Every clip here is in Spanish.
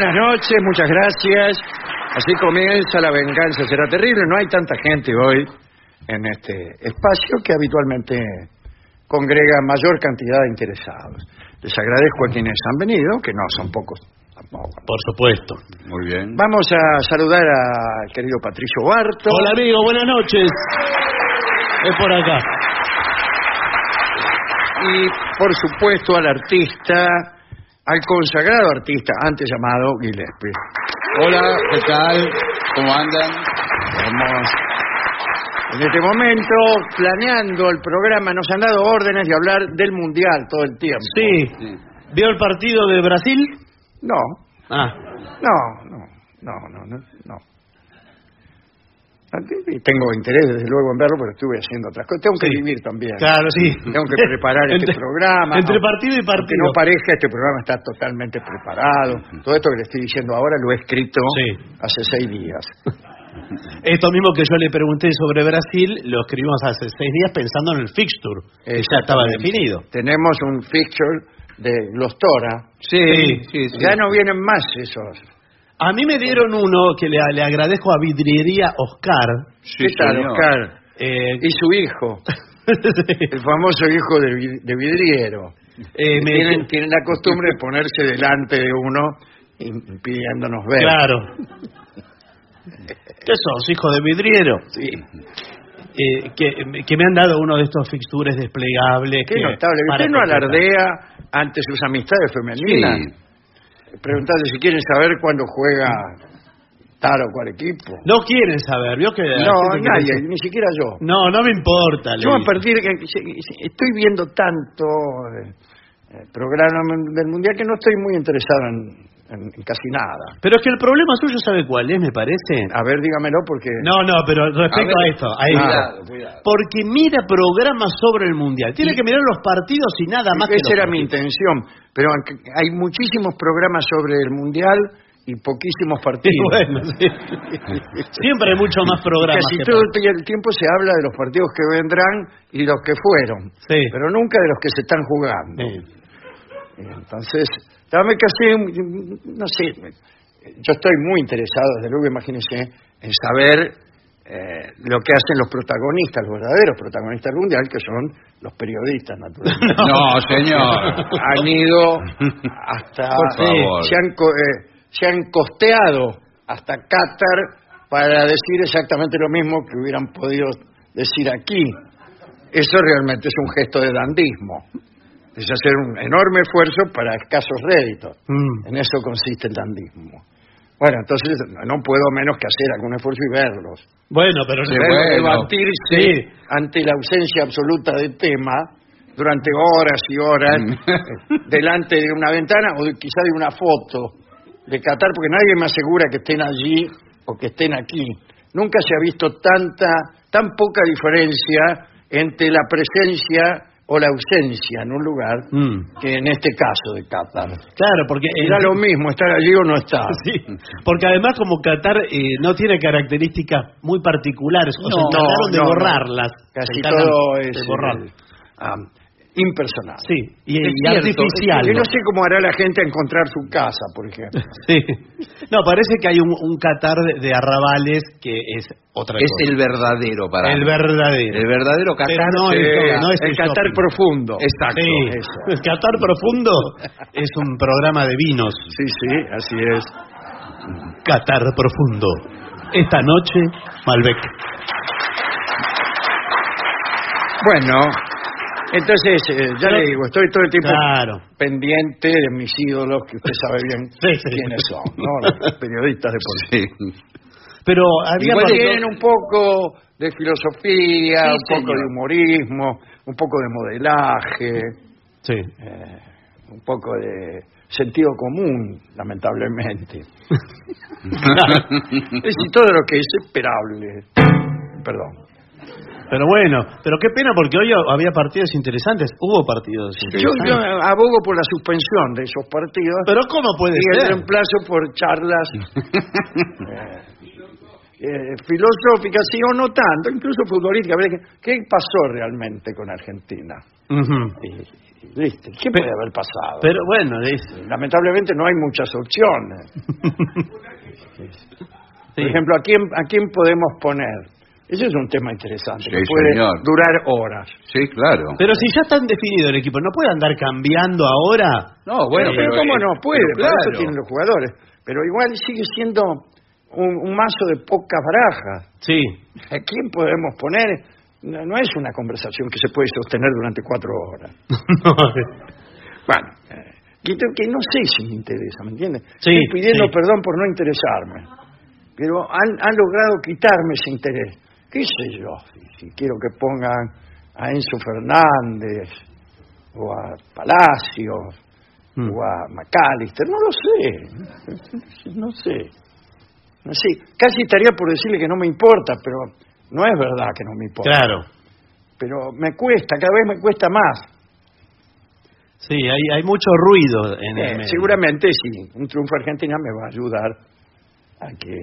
Buenas noches, muchas gracias. Así comienza La Venganza Será Terrible. No hay tanta gente hoy en este espacio que habitualmente congrega mayor cantidad de interesados. Les agradezco a quienes han venido, que no son pocos tampoco. Por supuesto. Muy bien. Vamos a saludar al querido Patricio Barto. Hola amigo, buenas noches. Es por acá. Y por supuesto al artista, al consagrado artista antes llamado Gillespie. Hola, ¿qué tal? ¿Cómo andan? Vamos. En este momento, planeando el programa, nos han dado órdenes de hablar del Mundial todo el tiempo. Sí. ¿Vio el partido de Brasil? No, Ah, no, no, no, no, no. Tengo interés, desde luego, en verlo, pero estuve haciendo otras cosas. Tengo que Sí. vivir también. claro, sí. Tengo que preparar este programa. Entre ¿no? partido y partido. no parezca, este programa está totalmente preparado. Todo esto que le estoy diciendo ahora lo he escrito Sí. hace seis días. Esto mismo que yo le pregunté sobre Brasil, lo escribimos hace seis días pensando en el fixture, que ya estaba definido. Tenemos un fixture de los Tora. Sí, sí, sí. Ya no vienen más esos. A mí me dieron uno que le, le agradezco a Vidriería Oscar. ¿Qué tal, señor. Oscar? eh, Y su hijo, el famoso hijo de, de vidriero. eh, me- tienen, tienen la costumbre de ponerse delante de uno impidiéndonos ver. Claro. ¿Qué sos, hijo de vidriero? Sí. Eh, que, que me han dado uno de estos fixtures desplegables. Qué que- notable. Usted no alardea ante sus amistades femeninas. Preguntarle si quieren saber cuándo juega tal o cual equipo. No quieren saber, ¿vio que No, que nadie, ni siquiera yo. No, no me importa. Yo a partir de que estoy viendo tanto eh, eh, programa del mundial que no estoy muy interesado en, en- en casi nada. Pero es que el problema suyo, ¿sabe cuál es, me parece? A ver, dígamelo porque No, no, pero respecto a, A esto, a esto. Cuidado, cuidado. Porque mira programas sobre el mundial. Tiene que mirar los partidos y nada más esa era mi intención. Pero hay muchísimos programas sobre el mundial y poquísimos partidos. bueno, sí. Siempre hay mucho más programas. Casi todo el tiempo se habla de los partidos que vendrán y los que fueron, Sí. pero nunca de los que se están jugando. Sí. Entonces, dame casi, no sé, yo estoy muy interesado, desde luego, imagínense, en saber eh, lo que hacen los protagonistas, los verdaderos protagonistas del mundial, que son los periodistas, naturalmente. No, señor. Han ido hasta, Por favor. se han, eh, se han costeado hasta Qatar para decir exactamente lo mismo que hubieran podido decir aquí. Eso realmente es un gesto de dandismo. Es hacer un enorme esfuerzo para escasos réditos. Mm. En eso consiste el dandismo. Bueno, entonces no puedo menos que hacer algún esfuerzo y verlos. Bueno, pero Verlos bueno. debatirse Sí. ante la ausencia absoluta de tema durante horas y horas eh, delante de una ventana o de- quizá de una foto de Qatar, porque nadie me asegura que estén allí o que estén aquí. Nunca se ha visto tanta, tan poca diferencia entre la presencia o la ausencia en un lugar Mm. que en este caso de Qatar. Claro, porque Era lo mismo estar allí o no estar. Sí, porque además como Qatar eh, no tiene características muy particulares, o se No, trataron de no, borrarlas. Casi Se todo de es borrar. eh, ah, impersonal. Sí, y, Es y cierto, artificial. Y no sé cómo hará la gente a encontrar su casa, por ejemplo. Sí. No, parece que hay un, un Qatar de, de arrabales que es otra Es cosa. el verdadero para El mí. verdadero. El verdadero Qatar. Pero no es- no es el el Qatar shopping. profundo. Exacto. Sí, eso. el Qatar Profundo es un programa de vinos. Sí, sí, así es. Qatar Profundo. Esta noche, Malbec. Bueno, entonces, eh, ya le digo, estoy todo el tiempo Claro. pendiente de mis ídolos, que usted sabe bien Sí, sí. quiénes son, ¿no? Los periodistas deportivos. Sí. Pero había Igual tienen un poco de filosofía, Sí, un poco señor. de humorismo, un poco de modelaje, Sí. eh, un poco de sentido común, lamentablemente. es decir, todo lo que es esperable. Perdón. Pero bueno, pero qué pena porque hoy había partidos interesantes. Hubo partidos Yo, interesantes. yo abogo por la suspensión de esos partidos Pero ¿cómo puede y el ser? reemplazo por charlas eh, eh, filosóficas, sí o no tanto, incluso futbolísticas. ¿Qué, qué pasó realmente con Argentina? Y, y, ¿viste? ¿Qué puede haber pasado? Pero bueno, es- Lamentablemente no hay muchas opciones. Por ejemplo, ¿a quién, ¿a quién podemos poner? Ese es un tema interesante, Sí, que puede señor. durar horas. Sí, claro. Pero si ya están definido el equipo, ¿no puede andar cambiando ahora? No, bueno, pero, ¿cómo eh, no puede? pero Para eso claro. tienen los jugadores. Pero igual sigue siendo un, un mazo de pocas barajas. Sí. ¿A quién podemos poner? No, no es una conversación que se puede sostener durante cuatro horas. Bueno, eh, que, que no sé si me interesa, ¿me entiendes? Sí, Estoy pidiendo sí. perdón por no interesarme. Pero han, han logrado quitarme ese interés. ¿Qué sé yo? Si, si quiero que pongan a Enzo Fernández o a Palacios Mm. o a McAllister, no lo sé. No sé. No sé. Casi estaría por decirle que no me importa, pero no es verdad que no me importa. Claro. Pero me cuesta, cada vez me cuesta más. Sí, hay, hay mucho ruido en el Eh, medio. seguramente sí, un triunfo argentino me va a ayudar a que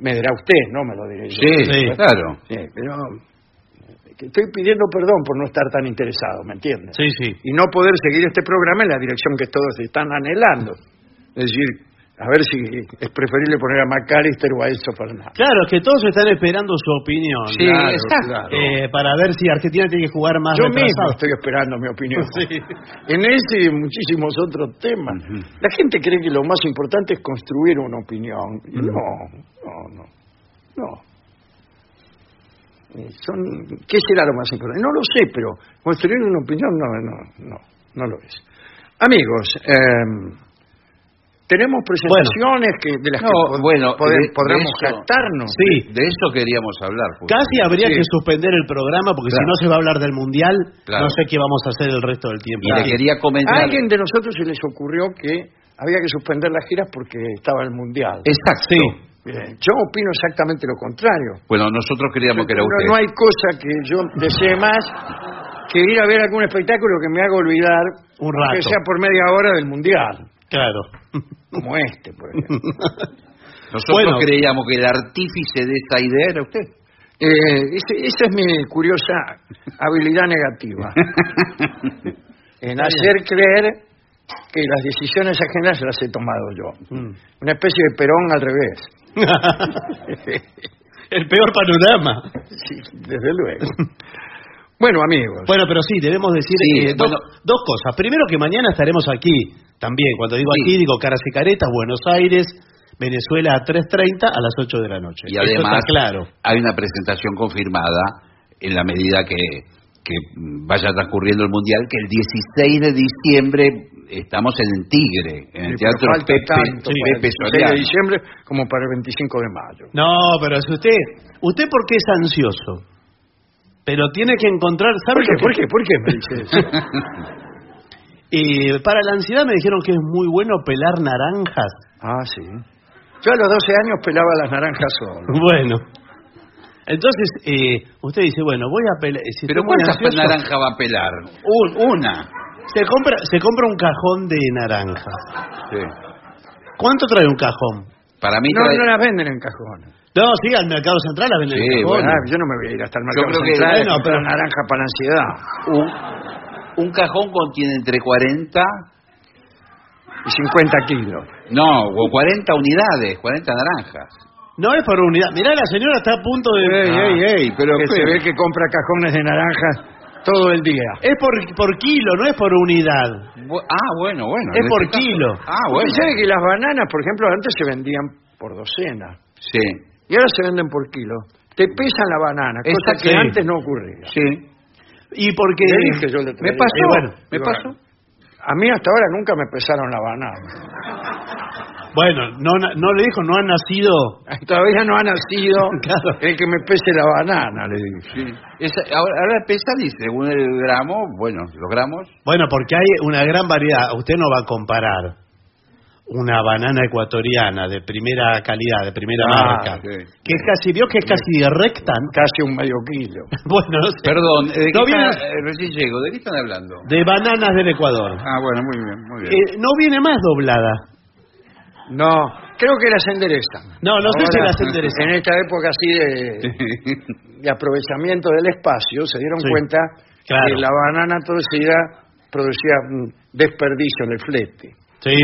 me dirá usted, no me lo diré yo. Sí, Sí. claro. Sí, pero eh, estoy pidiendo perdón por no estar tan interesado, ¿me entiendes? Sí, sí. Y no poder seguir este programa en la dirección que todos están anhelando. Es decir, a ver si es preferible poner a McAllister o a Enzo Fernández. Claro, es que todos están esperando su opinión. Sí, Claro, claro. Eh, para ver si Argentina tiene que jugar más Yo mismo retrasado. estoy esperando mi opinión. Sí. En ese y en muchísimos otros temas. La gente cree que lo más importante es construir una opinión. No, no, no. No. Eh, Son, ¿Qué será lo más importante? No lo sé, pero construir una opinión no, no, no, no lo es. Amigos, eh, tenemos presentaciones que, de las No, que bueno, de- de podamos eso- jactarnos. Sí. De eso queríamos hablar. justamente. Casi habría Sí. que suspender el programa porque si Claro. no se va a hablar del mundial, Claro. no sé qué vamos a hacer el resto del tiempo. Y le quería A comentar. alguien de nosotros se les ocurrió que había que suspender las giras porque estaba el Mundial. Exacto. Sí. Bien, Yo opino exactamente lo contrario. Bueno, nosotros creíamos que era no, usted. no hay cosa que yo desee más que ir a ver algún espectáculo que me haga olvidar, Un que rato. sea por media hora del Mundial, Claro. como este, por ejemplo. Nosotros Bueno. creíamos que el artífice de esta idea era usted. Eh, esa es mi curiosa habilidad negativa. en hacer creer que las decisiones ajenas las he tomado yo. Mm. Una especie de perón al revés. El peor panorama. Sí, desde luego. Bueno, amigos. Bueno, pero sí, debemos decir Sí, eh, dos, bueno. dos cosas. Primero que mañana estaremos aquí también. Cuando digo Sí. aquí, digo Caras y Caretas, Buenos Aires, Venezuela a 3.30 a las 8 de la noche. Y Eso además está claro. hay una presentación confirmada en la medida que, que vaya transcurriendo el Mundial, que el 16 de diciembre estamos en el Tigre, en el Sí, Teatro Pepe, tanto para el Pepe 16 de diciembre como para el 25 de mayo. No, pero si usted, usted porque es ansioso, pero tiene que encontrar, ¿sabe ¿Por qué? ¿Por qué? ¿Por qué me dice eso? Eh, para la ansiedad me dijeron que es muy bueno pelar naranjas. Ah, sí. Yo a los 12 años pelaba las naranjas solo. Bueno. Entonces, eh, usted dice, bueno, voy a pelar. Si Pero estoy muy ¿cuántas ansioso, naranjas va a pelar? Un- una. Se compra, se compra un cajón de naranjas. Sí. ¿Cuánto trae un cajón? Para mí No, trae- no las venden en cajones. No, sí, al mercado central la venden Sí, bueno. Yo no me voy a ir hasta el Yo mercado creo que- central a bueno, pero- naranja para la ansiedad. un, un cajón contiene entre 40, Y 50 kilos. no, o 40 unidades, 40 naranjas. No es por unidad. Mirá, la señora está a punto de... Ah. ey, pero que se ve que compra cajones de naranjas todo el día. Es por, por kilo, no es por unidad. Bu- Ah, bueno, bueno. Es por este caso- kilo. Ah, bueno. Sabe que las bananas, por ejemplo, antes se vendían por docena. Sí, Y ahora se venden por kilo. Te pesan la banana, cosa que sí. antes no ocurría. sí. Y porque... Le dije yo otro Me pasó, Y bueno, me digo, pasó. A mí hasta ahora nunca me pesaron la banana. Bueno, no, no le dijo, no ha nacido... Todavía no ha nacido Claro. el que me pese la banana, le dije. Sí. Esa- ahora, ahora pesa, dice, según el gramo, bueno, los gramos. Bueno, porque hay una gran variedad. Usted no va a comparar una banana ecuatoriana de primera calidad, de primera Ah, marca, sí. que es casi, vio que es casi recta. Casi un medio kilo. Bueno, no sé. Perdón, ¿de qué No viene- eh, recién llego, ¿de qué están hablando? de bananas del Ecuador. Ah, bueno, muy bien, muy bien. Eh, no viene más doblada. No, creo que las enderezan. No, no sé si Ahora, las enderezan. En esta época así de, de aprovechamiento del espacio, se dieron Sí, cuenta claro. que la banana torcida producía un desperdicio en el flete. Sí.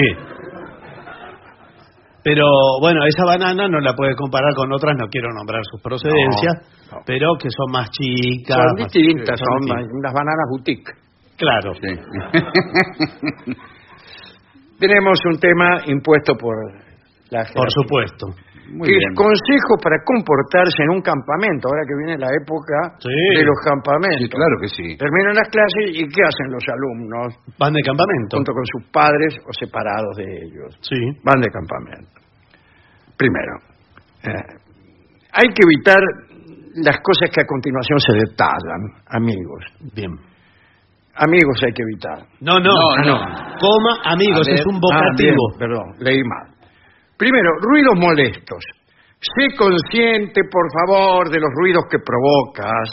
Pero bueno, esa banana no la puede comparar con otras, no quiero nombrar sus procedencias, No, no. pero que son más chicas. son más- distintas, son unas bananas boutique. Claro. Sí. Tenemos un tema impuesto por la Por supuesto. Muy que es bien. consejo para comportarse en un campamento, ahora que viene la época Sí. de los campamentos. Sí, claro que sí. Terminan las clases y ¿qué hacen los alumnos? Van de campamento. Junto con sus padres o separados de ellos. Sí. Van de campamento. Primero, eh, hay que evitar las cosas que a continuación se detallan, amigos. Bien. Amigos hay que evitar. No, no, No, no. no. Coma, amigos, ver. es un Ah, bien, vocativo. perdón, leí mal. Primero, ruidos molestos. Sé consciente, por favor, de los ruidos que provocas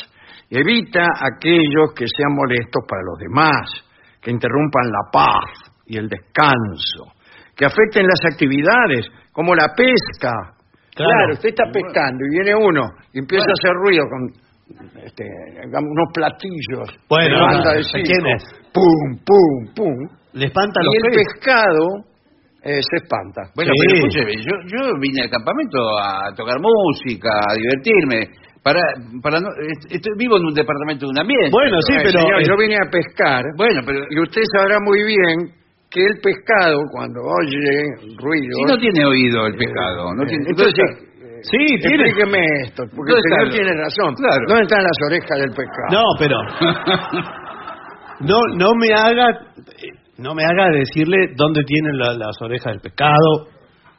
evita aquellos que sean molestos para los demás, que interrumpan la paz y el descanso, que afecten las actividades, como la pesca. Claro. Claro, usted está pescando y viene uno y empieza a hacer ruido con este, unos platillos Bueno, de banda de ¿quién circo. es? Pum, pum, pum. Le espanta los Y el peces. pescado eh, se espanta. Bueno, Sí. pero escúcheme, yo, yo vine al campamento a tocar música, a divertirme. Para, para no, est- estoy vivo en un departamento de un ambiente. Bueno, sí, Eh, pero... señor, eh, yo vine a pescar Bueno, pero y usted sabrá muy bien que el pescado, cuando oye ruido... si no tiene oído el pecado, no tiene... Entonces, Sí, tiene... explíqueme esto, porque el ¿Dónde señor tiene razón. Claro. ¿Dónde están las orejas del pescado? No, pero... No, no me haga... No me haga decirle dónde tienen la- las orejas del pescado,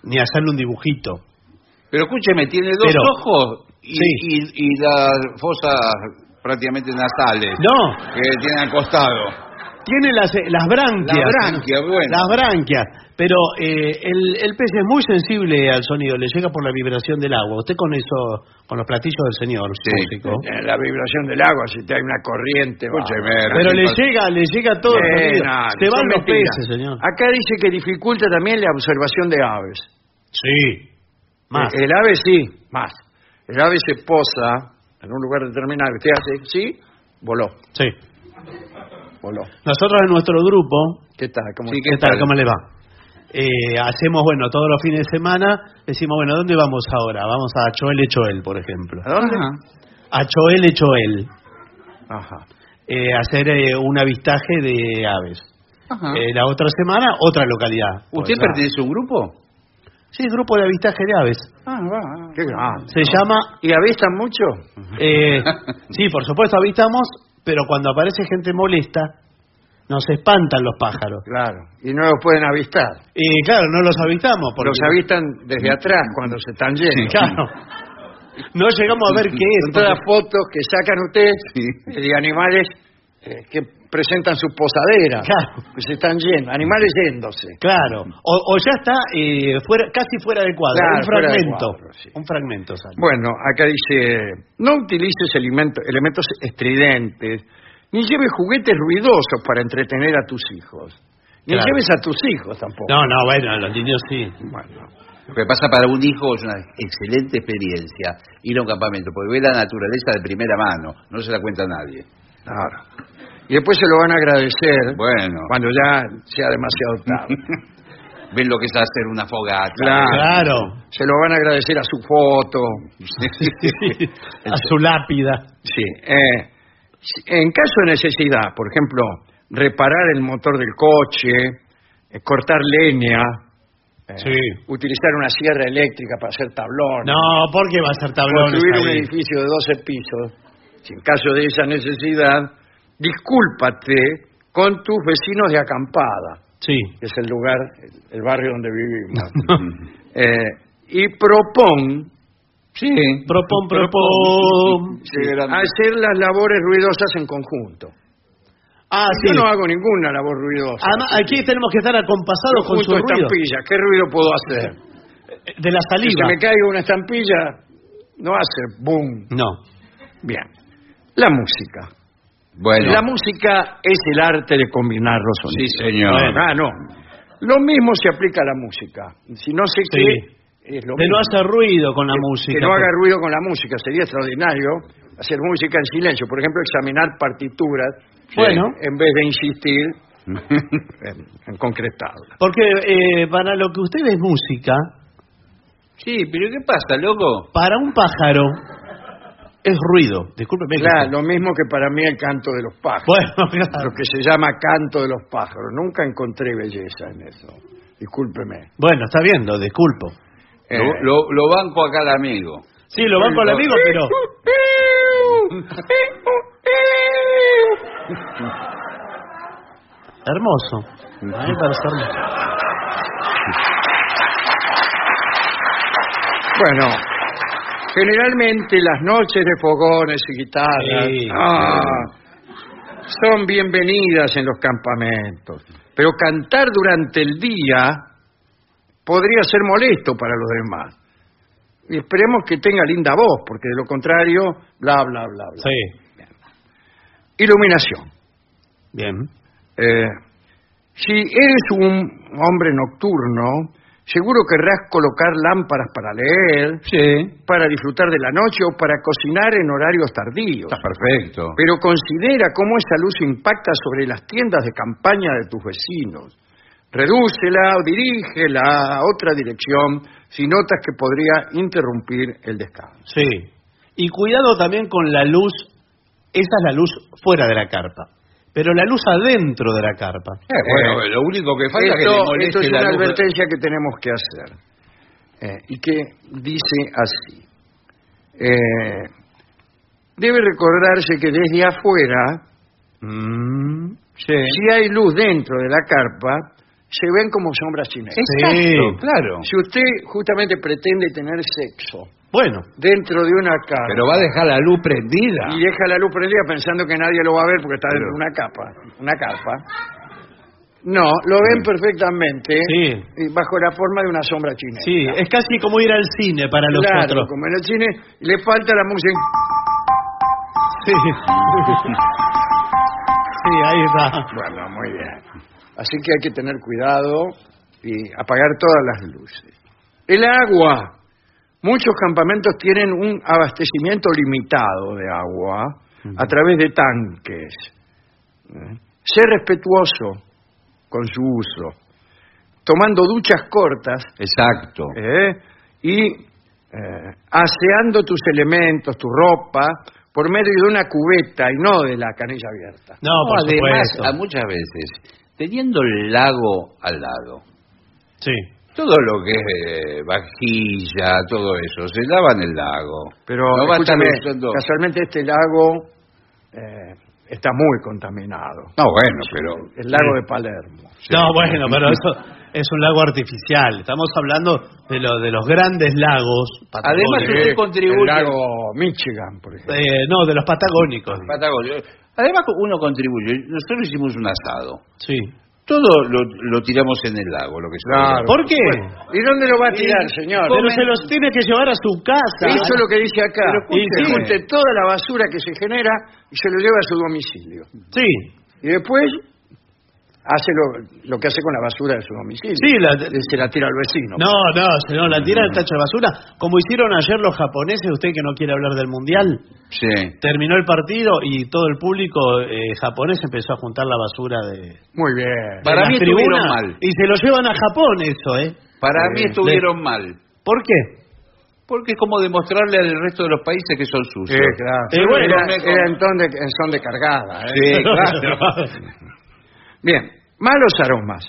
ni hacerle un dibujito. Pero escúcheme, tiene dos Pero- ojos y, Sí. y, y las fosas prácticamente nasales No, que tiene al costado. Tiene las, eh, las branquias. La branquia, bueno. Las branquias. Pero eh, el, el pez es muy sensible al sonido, le llega por la vibración del agua. Usted con eso, con los platillos del señor Sí. músico. Eh, La vibración del agua, si te hay una corriente... Pero le llega, le llega todo el Eh, no, Se van los mentiras. peces, señor. Acá dice que dificulta también la observación de aves. Sí. Más. El ave sí, más. El ave se posa en un lugar determinado. Usted hace sí, voló. Sí. Nosotros en nuestro grupo, ¿Qué tal? ¿Cómo Sí, está? ¿qué ¿Qué tal? tal? ¿Cómo le va? Eh, hacemos, bueno, todos los fines de semana, decimos, bueno, ¿dónde vamos ahora? Vamos a Choel Choel, por ejemplo. ¿A dónde? A Choel Choel, Ajá. eh, hacer eh, un avistaje de aves. Ajá. Eh, la otra semana, otra localidad. ¿Usted Pues, pertenece a un grupo? Sí, grupo de avistaje de aves. Ah, va. Qué grande. Se llama, ¿Y avistan mucho? eh, sí, por supuesto, avistamos, pero cuando aparece gente molesta, nos espantan los pájaros. Claro. Y no los pueden avistar. Y claro, no los avistamos. Porque, Los avistan desde atrás cuando se están yendo. Claro. No llegamos a ver qué es. Son todas porque- fotos que sacan ustedes de animales eh, que presentan su posadera. Claro. Que se están yendo. Animales yéndose. Claro. O, o ya está eh, fuera, casi fuera de cuadro. Claro, un fragmento. cuadro, sí. Un fragmento sale. Bueno, acá dice, no utilices elemento- elementos estridentes, ni lleves juguetes ruidosos para entretener a tus hijos. Ni Claro. lleves a tus hijos tampoco. No, no, bueno, los niños sí. Bueno, Lo que pasa para un hijo es una excelente experiencia ir a un campamento, porque ve la naturaleza de primera mano, no se la cuenta a nadie. claro. Y después se lo van a agradecer Bueno, cuando ya sea demasiado tarde. ven lo que es hacer una fogata. Claro. Claro. se lo van a agradecer a su foto. a su lápida. Sí. eh, si- en caso de necesidad, por ejemplo, reparar el motor del coche, eh, cortar leña, eh, Sí. utilizar una sierra eléctrica para hacer tablones, No, ¿por qué va a ser tablones construir un ahí? edificio de 12 pisos, si en caso de esa necesidad, discúlpate con tus vecinos de acampada, Sí. que es el lugar, el, barrio donde vivimos, Eh, y propón Sí. Propón, propón. Sí, grande. hacer las labores ruidosas en conjunto. Ah, sí. Yo no hago ninguna labor ruidosa. Además, aquí tenemos que estar acompasados con su ruido. estampillas, ¿qué ruido puedo hacer? De la Si se saliva. me caiga una estampilla, no hace boom. No. Bien. La música. Bueno, La música es el arte de combinar los sí, sonidos. señor. Bueno. Ah, no. Lo mismo se aplica a la música. Si no sé Sí. qué, es lo mismo. no hacer ruido con la Que- música. Que no haga ruido con la música. Sería extraordinario hacer música en silencio. Por ejemplo, examinar partituras Bueno. en vez de insistir en, en. Porque eh, para lo que usted es música, Sí, pero ¿qué pasa, loco? para un pájaro es ruido. Discúlpeme. Claro, lo mismo que para mí el canto de los pájaros. Bueno, claro. Lo que se llama canto de los pájaros. Nunca encontré belleza en eso. Discúlpeme. Bueno, está bien, lo disculpo. Eh, Lo, lo- lo banco acá al amigo. Sí, lo banco al amigo, pero... Hermoso. A mí me parece hermoso. Bueno, generalmente las noches de fogones y guitarras Sí. ah, son bienvenidas en los campamentos. Pero cantar durante el día podría ser molesto para los demás. Y esperemos que tenga linda voz, porque de lo contrario, bla, bla, bla, bla. Sí. Iluminación. Bien. Eh, si eres un hombre nocturno, seguro querrás colocar lámparas para leer, Sí. para disfrutar de la noche o para cocinar en horarios tardíos. Está perfecto. Pero considera cómo esa luz impacta sobre las tiendas de campaña de tus vecinos. Redúcela o dirígela a otra dirección si notas que podría interrumpir el descanso. Sí. Y cuidado también con la luz. Esa es la luz fuera de la carpa. Pero la luz adentro de la carpa. Eh, bueno, lo único que falta es que le Esto, moleste esto es la una luz. advertencia que tenemos que hacer. Eh, y que dice así. Eh, debe recordarse que desde afuera, Mm, si hay luz dentro de la carpa, se ven como sombras chinesas. Exacto, Sí. claro. Si usted justamente pretende tener sexo Bueno, dentro de una carpa Pero va a dejar la luz prendida. y deja la luz prendida pensando que nadie lo va a ver porque está dentro de una capa, una carpa, no, lo ven perfectamente Sí. y bajo la forma de una sombra chinesa. sí, es casi como ir al cine para los claro, otros. como en el cine le falta la música. Sí. sí, ahí está. Bueno, muy bien. Así que hay que tener cuidado y apagar todas las luces. El agua. Muchos campamentos tienen un abastecimiento limitado de agua a través de tanques. ¿eh? Sé respetuoso con su uso, tomando duchas cortas Exacto. ¿eh? y eh, aseando tus elementos, tu ropa, por medio de una cubeta y no de la canilla abierta. No, por además, supuesto. a muchas veces, teniendo el lago al lado, Sí. Todo lo que es eh, vajilla, todo eso, se lava en el lago. Pero no va a estar escúchame, usando- casualmente este lago eh, está muy contaminado. No, bueno, pero... El lago de Palermo. No, bueno, pero eso es un lago artificial. Estamos hablando de, lo, de los grandes lagos Además, patagónicos. usted contribuye- El lago Michigan, por ejemplo. Eh, no, de los patagónicos. Patagonia. Además, uno contribuye. Nosotros hicimos un asado. Sí. Todo lo, lo tiramos en el lago, lo que se Claro. ¿Por qué? ¿Y dónde lo va a tirar, señor? Pero se los tiene que llevar a su casa. Eso es lo que dice acá. Pero Y junte toda la basura que se genera y se lo lleva a su domicilio. Sí. Y después hace lo, lo que hace con la basura de su domicilio. Sí, la- se la tira al vecino. No, no, señor, la tira al tacho de basura. Como hicieron ayer los japoneses, usted que no quiere hablar del mundial. Sí. Terminó el partido y todo el público eh, japonés empezó a juntar la basura de, Muy bien. de Para las mí estuvieron mal. y se lo llevan a Japón eso, ¿eh? Para Sí. mí estuvieron mal. ¿Por qué? Porque es como demostrarle al resto de los países que son Sí, sucios. claro. Eh, bueno, era, en, ton de, en son de cargada. ¿eh? Sí, claro. Bien, malos aromas.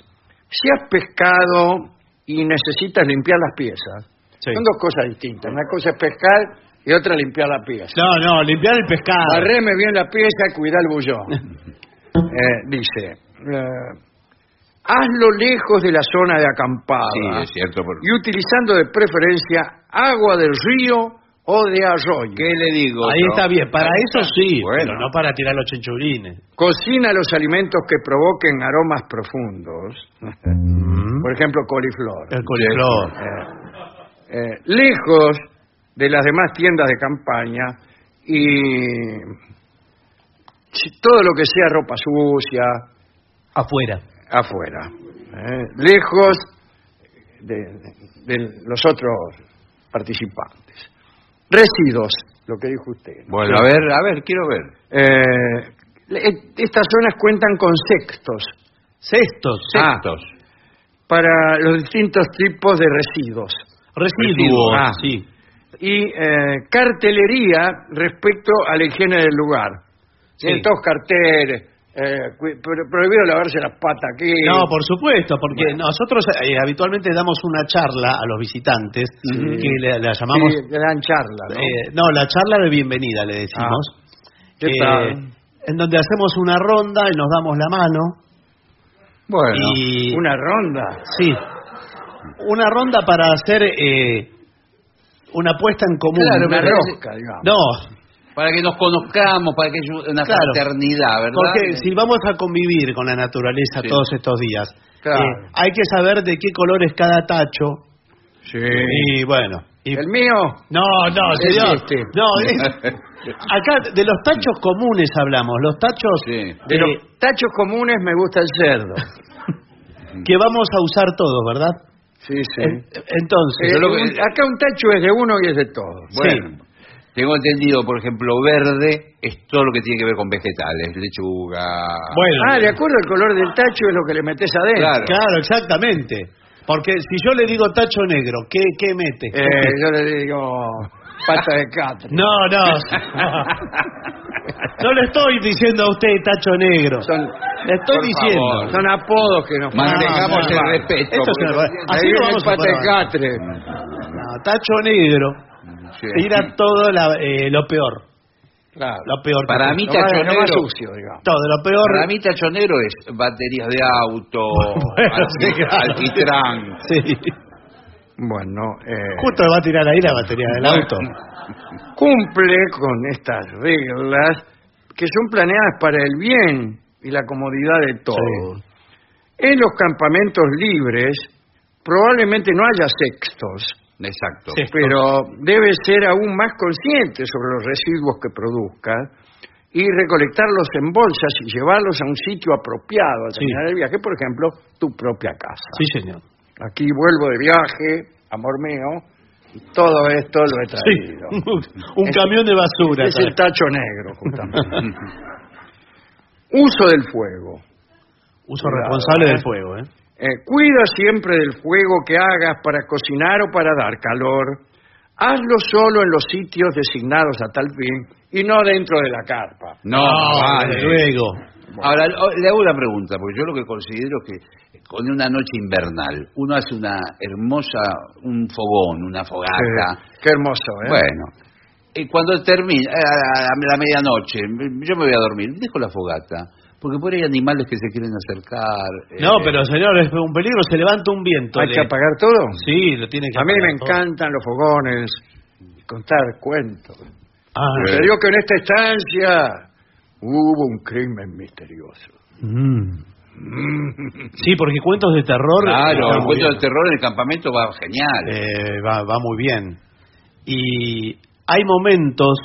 Si has pescado y necesitas limpiar las piezas, Sí. son dos cosas distintas. Una cosa es pescar y otra limpiar la pieza. No, no, limpiar el pescado. Barreme bien la pieza y cuidar el bullón. Eh, dice, eh, hazlo lejos de la zona de acampada Sí, es cierto. por- y utilizando de preferencia agua del río o de arroyo. ¿Qué le digo? Ahí yo? está bien, para eso sí, Bueno. pero no para tirar los chinchurines. Cocina los alimentos que provoquen aromas profundos. Por ejemplo, coliflor. El coliflor. Eh, eh, lejos de las demás tiendas de campaña y todo lo que sea ropa sucia Afuera. afuera. eh, lejos de, de- de los otros participantes. Residuos, lo que dijo usted. ¿no? Bueno, a ver, a ver, quiero ver. Eh, estas zonas cuentan con sextos Cestos. Ah. Sextos. para los distintos tipos de residuos Residuos. Ah. Sí. y eh, cartelería respecto a la higiene del lugar. Tienen todos carteles, eh, prohibido lavarse las patas aquí. No, por supuesto, porque nosotros eh, habitualmente damos una charla a los visitantes que le, la llamamos. Sí, le dan charla, ¿no? eh, no, la charla de bienvenida le decimos. ¿Qué Eh, tal? En donde hacemos una ronda y nos damos la mano. Bueno. y Una ronda. Sí. Una ronda para hacer eh, una puesta en común. Claro, Una rosca, digamos. No, Para que nos conozcamos, para que haya una Claro. fraternidad, ¿verdad? porque si vamos a convivir con la naturaleza Sí. todos estos días, Claro. eh, hay que saber de qué color es cada tacho. Sí. Y bueno. y- El mío, no, no, Es señor. este. No, es- acá de los tachos comunes hablamos, los tachos Sí. de eh, los tachos comunes me gusta el cerdo. que vamos a usar todos, ¿verdad? Sí, sí. En- entonces, Eh, lo que- acá un tacho es de uno y es de todos. Bueno, tengo entendido, por ejemplo, verde es todo lo que tiene que ver con vegetales, lechuga. bueno, Ah, de acuerdo al color del tacho es lo que le metes adentro. Claro. claro, exactamente. Porque si yo le digo tacho negro, ¿qué, qué mete? Eh, yo le digo pata de catre. No, no. No le estoy diciendo a usted tacho negro. Son, Le estoy Por diciendo. favor. son apodos que nos Mantengamos ponemos. el respeto. Esto Así lo el vamos a pata de catre. No, tacho negro Sí. tira todo la- eh, lo peor. Claro. Lo peor. que Para puede. mí, Lo más, tacho lo más negro. sucio, digamos. Todo, lo peor. Para mí, tachonero es baterías de auto, Bueno, alqui- sí, claro. alquitrán. Sí. Bueno, eh, Justo va a tirar ahí la batería del auto. cumple con estas reglas que son planeadas para el bien y la comodidad de todos. En los campamentos libres probablemente no haya sextos, Exacto. Pero debe ser aún más consciente sobre los residuos que produzca y recolectarlos en bolsas y llevarlos a un sitio apropiado al Sí. terminar el viaje, por ejemplo, tu propia casa. Sí, señor. Aquí vuelvo de viaje, amor mío, y todo esto lo he Sí. traído. Un Es- camión de basura. Es el tacho negro, justamente. Uso del fuego. Uso Cuidado, responsable ¿eh? del fuego, ¿eh? Eh, cuida siempre del fuego que hagas para cocinar o para dar calor. Hazlo solo en los sitios designados a tal fin y no dentro de la carpa. No, desde vale. luego. Ahora, le hago una pregunta, porque yo lo que considero que con una noche invernal uno hace una hermosa, un fogón, una fogata. Sí, qué hermoso, ¿eh? Bueno, y cuando termina, a la, a la medianoche, yo me voy a dormir, dejo la fogata, porque por ahí hay animales que se quieren acercar. No, eh, pero señor, es un peligro, se levanta un viento. ¿Hay le- que apagar todo? Sí, lo tiene que A mí me todo. encantan los fogones y contar cuentos. Ah, digo que en esta estancia hubo un crimen misterioso. mm. Sí, porque cuentos de terror. Claro, está el muy cuento bien. del terror en el campamento va genial. Eh, va, va muy bien. Y hay momentos,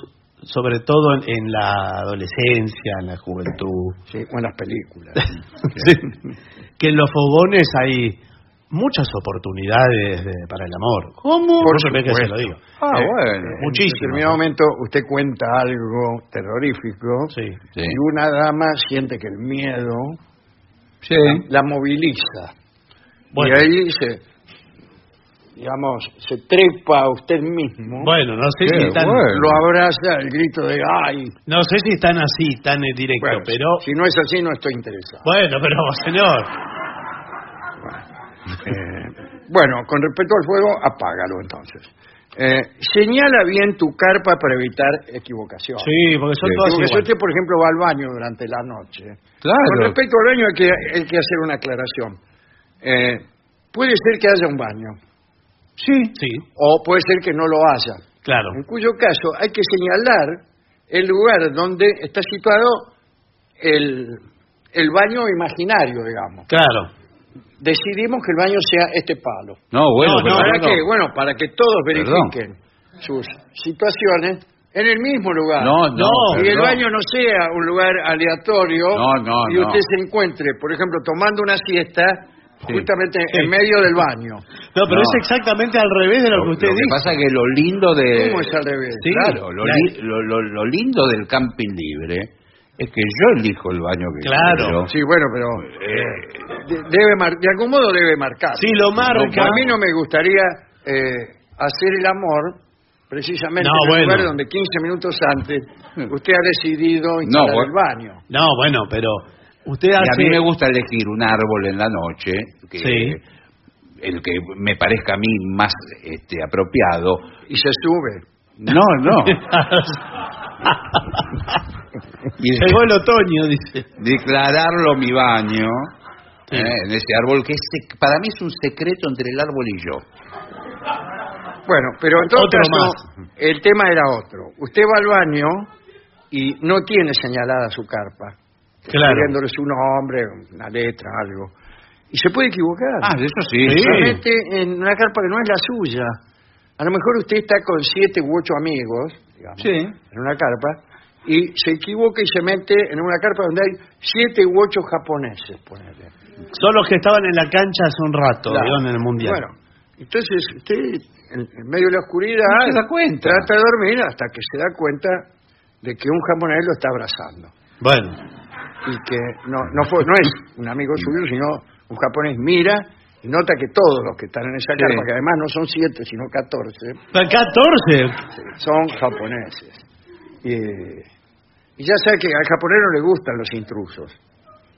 sobre todo en, en la adolescencia, en la juventud, Sí, buenas películas. sí, que en los fogones hay muchas oportunidades de- para el amor. ¿Cómo? Por ve que se supuesto. lo digo. Ah, Eh, bueno. En Muchísimo. determinado momento usted cuenta algo terrorífico Sí. Sí. y una dama siente que el miedo Sí. la moviliza. Bueno. Y ahí se, digamos, se trepa a usted mismo, Bueno, no sé Qué si están, bueno. lo abraza el grito de ¡ay! no sé si están así, tan en directo, Bueno, pero si no es así no estoy interesado. bueno, pero señor, Eh, bueno, con respecto al fuego, apágalo entonces. Eh, señala bien tu carpa para evitar equivocación. sí, porque son Sí. todas Porque si iguales. usted, por ejemplo, va al baño durante la noche. Claro. Con respecto al baño hay que, hay que hacer una aclaración. Eh, puede ser que haya un baño, Sí, sí, o puede ser que no lo haya. claro. En cuyo caso hay que señalar el lugar donde está situado el, el baño imaginario, digamos. Claro. Decidimos que el baño sea este palo. No, bueno, No, pero ¿Para no. qué? Bueno, para que todos Perdón. verifiquen sus situaciones en el mismo lugar. No, no, y el baño no sea un lugar aleatorio No, no, y no. usted se encuentre, por ejemplo, tomando una siesta. Justamente Sí. en medio del baño. No, pero No. es exactamente al revés de lo, que usted Lo que dice. pasa es que lo lindo de... ¿Cómo es al revés? Sí. Claro, lo, li- lo, lo- lo lindo del camping libre es que yo elijo el baño que Claro. quiero. Sí, bueno, pero eh, de- debe mar- de algún modo debe marcar. Sí, lo marca. A mí no me gustaría eh, hacer el amor precisamente No, en bueno. lugar donde 15 minutos antes usted ha decidido instalar bueno. el baño. No, bueno, pero usted Y a mí me gusta elegir un árbol en la noche, que Sí. el que me parezca a mí más este, apropiado. Y se sube. No, no. y Llegó el otoño, dice. declararlo mi baño Sí. ¿eh? en ese árbol, que es para mí es un secreto entre el árbol y yo. Bueno, pero en todo Otro caso, el tema era otro. Usted va al baño y no tiene señalada su carpa. Claro. Escribiéndole su nombre, una letra, algo. Y se puede equivocar. Ah, eso sí. Sí. Se mete en una carpa que no es la suya. A lo mejor usted está con siete u ocho amigos, digamos, Sí. en una carpa, y se equivoca y se mete en una carpa donde hay siete u ocho japoneses, ponele. Son los que estaban en la cancha hace un rato, Claro. digamos, en el Mundial. Bueno, entonces usted, en, en medio de la oscuridad, No se da cuenta. trata de dormir hasta que se da cuenta de que un japonés lo está abrazando. Bueno, Y que no, no, fue, no es un amigo suyo, sino un japonés mira y nota que todos los que están en esa Sí. carpa, que además no son siete, sino catorce, 14. son japoneses. Y, y ya sabe que al japonés no le gustan los intrusos.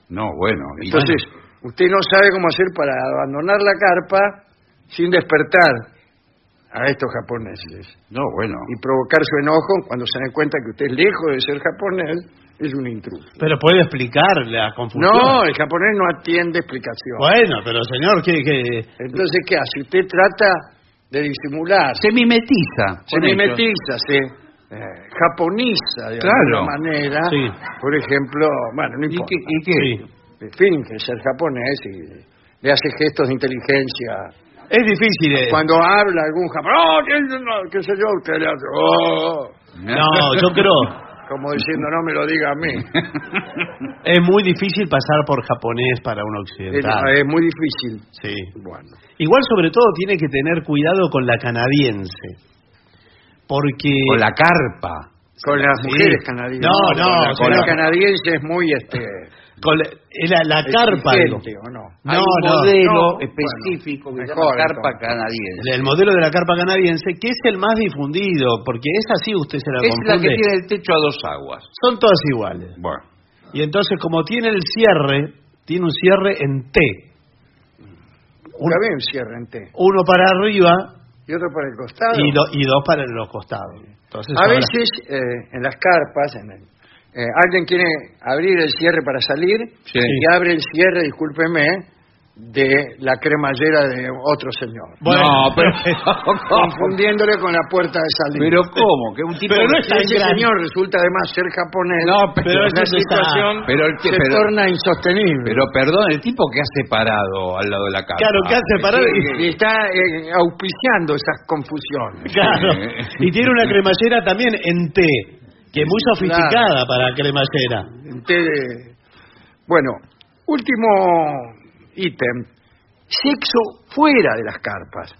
No, bueno. y- Entonces, usted no sabe cómo hacer para abandonar la carpa sin despertar a estos japoneses no, bueno. y provocar su enojo cuando se den cuenta que usted, lejos de ser japonés, es un intruso. Pero puede explicar la confusión. No, el japonés no atiende explicación. Bueno, pero señor, ¿qué, qué? Entonces, ¿qué hace? Usted trata de disimular, Se mimetiza. se ellos. mimetiza, se eh, japoniza de Claro. alguna manera. Sí. Por ejemplo, bueno, no ¿Y importa. qué? y qué? Sí. Finge ser japonés y le hace gestos de inteligencia. Es difícil. eh. Cuando habla algún japonés, ¡oh, qué, no, qué sé yo! Usted le hace, ¡oh! No, yo creo. Como diciendo, no me lo diga a mí. Es muy difícil pasar por japonés para un es, occidental. es muy difícil. Sí. Bueno. Igual, sobre todo, tiene que tener cuidado con la canadiense. Porque. Con la carpa. Con las Sí. mujeres canadienses. No, no, con la, con la señor. canadiense es muy, este... Con la, era la carpa. digo. Exigente, ¿o no? Hay No, un no, modelo no, específico bueno, que se mejor, llama carpa entonces. canadiense. El modelo de la carpa canadiense, que es el más difundido, porque es así, usted se la Es la confunde. que tiene el techo a dos aguas. Son todas iguales. Bueno. Y entonces, como tiene el cierre, tiene un cierre en T. Una vez un cierre en T. Uno para arriba Y otro por el costado. y, do- y dos para los costados. Entonces, A ahora- veces eh, en las carpas, en el- eh, alguien quiere abrir el cierre para salir Sí. y abre el cierre, discúlpeme, de la cremallera de otro señor. Bueno, no, pero... Confundiéndole con la puerta de salida. pero ¿cómo? Que un tipo... Pero no ese señor resulta además ser japonés, No, pero la situación Pero el que- se pero- torna insostenible. Pero perdón, el tipo que hace parado al lado de la carpa. Claro, que hace parado y- y está eh, auspiciando esas confusiones. Claro. Y tiene una cremallera también en T, que muy sofisticada para cremallera. Entonces, bueno, último ítem. Sexo fuera de las carpas.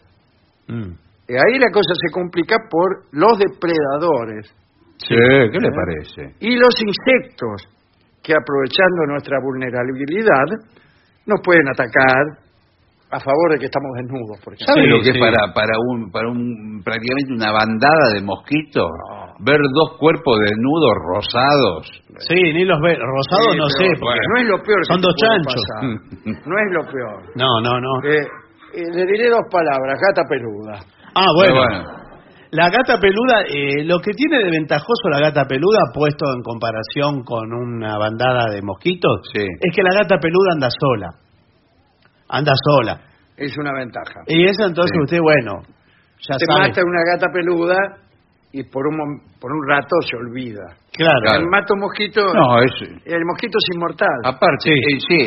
Mm. Eh, Ahí la cosa se complica por los depredadores Sí, ¿qué le parece? y los insectos que aprovechando nuestra vulnerabilidad nos pueden atacar a favor de que estamos desnudos, por. ¿Sabe Sí, lo que sí. es para, para un para un prácticamente una bandada de mosquitos? Ver dos cuerpos desnudos rosados. Sí, ni los ve. Rosados Sí, no pero sé. porque- No es lo peor. que Son dos chanchos. No es lo peor. No, no, no. Eh, eh, le diré dos palabras, gata peluda. Ah, bueno. La gata peluda, eh, lo que tiene de ventajoso la gata peluda, puesto en comparación con una bandada de mosquitos, Sí. es que la gata peluda anda sola. Anda sola. Es una ventaja. Y eso entonces Sí. usted, bueno, ya Te sabe. mata una gata peluda y por un, por un rato se olvida. Claro. El mato mosquito, No, es el mosquito es inmortal. aparte, eh, sí,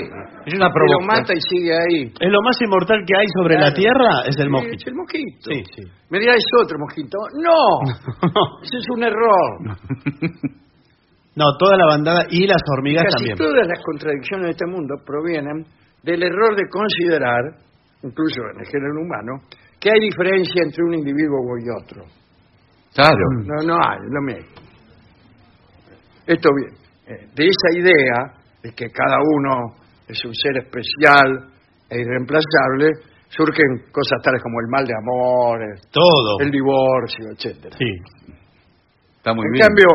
es una Te lo provocación. mata y sigue ahí. Es lo más inmortal que hay sobre la tierra, es el Sí, mosquito. Es el mosquito. Sí, sí. Me dirá, es otro mosquito. No, ese es un error. No, toda la bandada y las hormigas Casi también. todas las contradicciones de este mundo provienen del error de considerar, incluso en el género humano, que hay diferencia entre un individuo y otro. Claro. No, no hay, lo mismo. Esto bien, eh, de esa idea de que cada uno es un ser especial e irreemplazable, surgen cosas tales como el mal de amores, Todo. el divorcio, etcétera. Sí. Está muy en bien. cambio,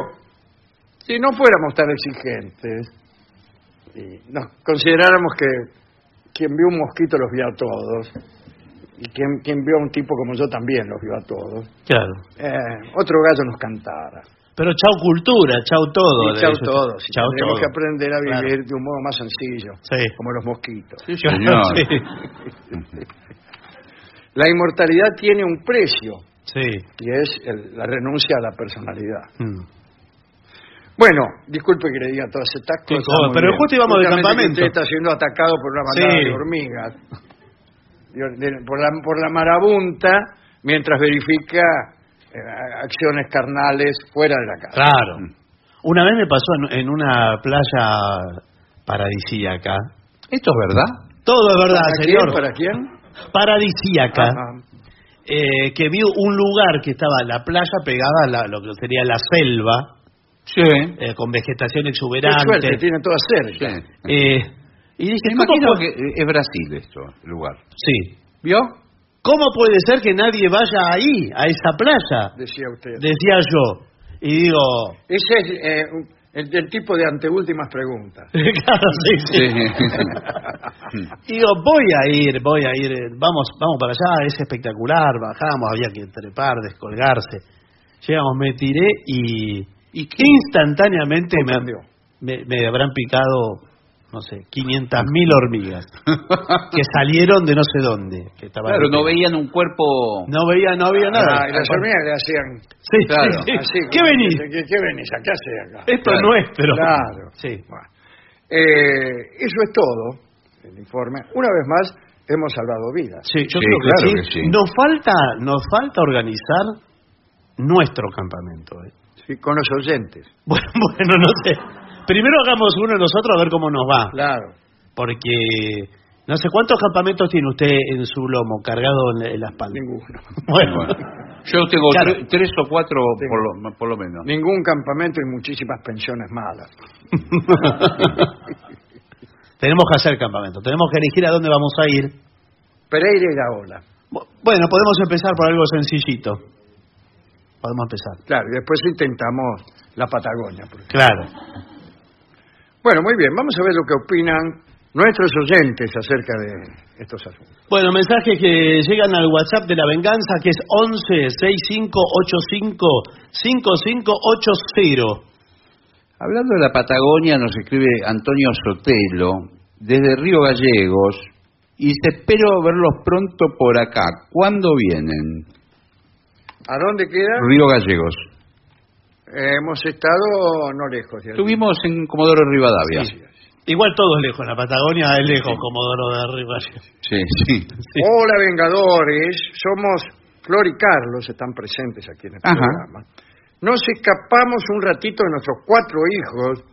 si no fuéramos tan exigentes y nos consideráramos que quien vio un mosquito los vio a todos y quien, quien vio a un tipo como yo también los vio a todos, Claro. eh, otro gallo nos cantara. Pero chau cultura, chau todo. Y chau todo. que aprender a Claro. vivir de un modo más sencillo, Sí. como los mosquitos. Sí, señor. Sí. La inmortalidad tiene un precio Sí. y es el- la renuncia a la personalidad. Mm. Bueno, disculpe que le diga todas estas cosas. pero justo íbamos de campamento. Usted está siendo atacado por una bandada Sí. de hormigas. Por la, por la marabunta, mientras verifica eh, acciones carnales fuera de la casa. Claro. Una vez me pasó en, en una playa paradisíaca. ¿Esto es verdad? Todo es verdad, ¿Para señor. quién? ¿Para quién? Paradisíaca. Eh, que vi un lugar que estaba la playa pegada a la- lo que sería la selva, Sí. eh, con vegetación Qué exuberante. suerte, tiene toda cerca. Sí. Eh, y Me ¿cómo imagino puede- que es Brasil esto, el lugar. Sí. ¿Vio? ¿Cómo puede ser que nadie vaya ahí, a esa playa? Decía usted. Decía yo. Y digo, Ese es eh, el, del tipo de anteúltimas preguntas. claro, sí, sí. Sí. Digo, voy a ir, voy a ir, eh, vamos, vamos para allá, es espectacular, bajamos, había que trepar, descolgarse. Llegamos, me tiré y, ¿Y qué? instantáneamente me, me habrán picado, no sé, 500 mil hormigas que salieron de no sé dónde. Que estaban Claro, no veían un cuerpo... No veía, no había nada. Ah, y las hormigas le hacían Sí, Claro. sí. así. ¿Qué venís? ¿Qué, qué venís? ¿A qué hace acá? Esto Claro. es nuestro. Claro. Sí. Bueno. Eh, eso es todo, el informe. Una vez más, hemos salvado vidas. Sí, yo Sí, creo que, claro sí. que sí. Nos falta, nos falta organizar nuestro campamento. ¿eh? Sí, con los oyentes. Bueno, bueno, no sé. Primero hagamos uno nosotros a ver cómo nos va. Claro. Porque no sé cuántos campamentos tiene usted en su lomo cargado en la, en la espalda. Ninguno. Bueno, Bueno, yo tengo Claro. tres o cuatro por lo, por lo menos. Ningún campamento y muchísimas pensiones malas. Tenemos que hacer campamento, tenemos que elegir a dónde vamos a ir. Pereira y la ola. Bu- Bueno, podemos empezar por algo sencillito. Podemos empezar. Claro, y después intentamos la Patagonia. por. Claro. Bueno, muy bien, vamos a ver lo que opinan nuestros oyentes acerca de estos asuntos. Bueno, mensajes que llegan al WhatsApp de la venganza que es 11 6585 5580. Hablando de la Patagonia, nos escribe Antonio Sotelo, desde Río Gallegos, y dice, espero verlos pronto por acá. ¿Cuándo vienen? ¿A dónde queda? Río Gallegos. Eh, hemos estado no lejos. de. Estuvimos en Comodoro Rivadavia. Sí, Igual todo es lejos, la Patagonia es lejos, Comodoro de Arriba. Sí, sí. Sí. Hola, Vengadores. Somos Flor y Carlos, están presentes aquí en el Ajá. programa. Nos escapamos un ratito de nuestros cuatro hijos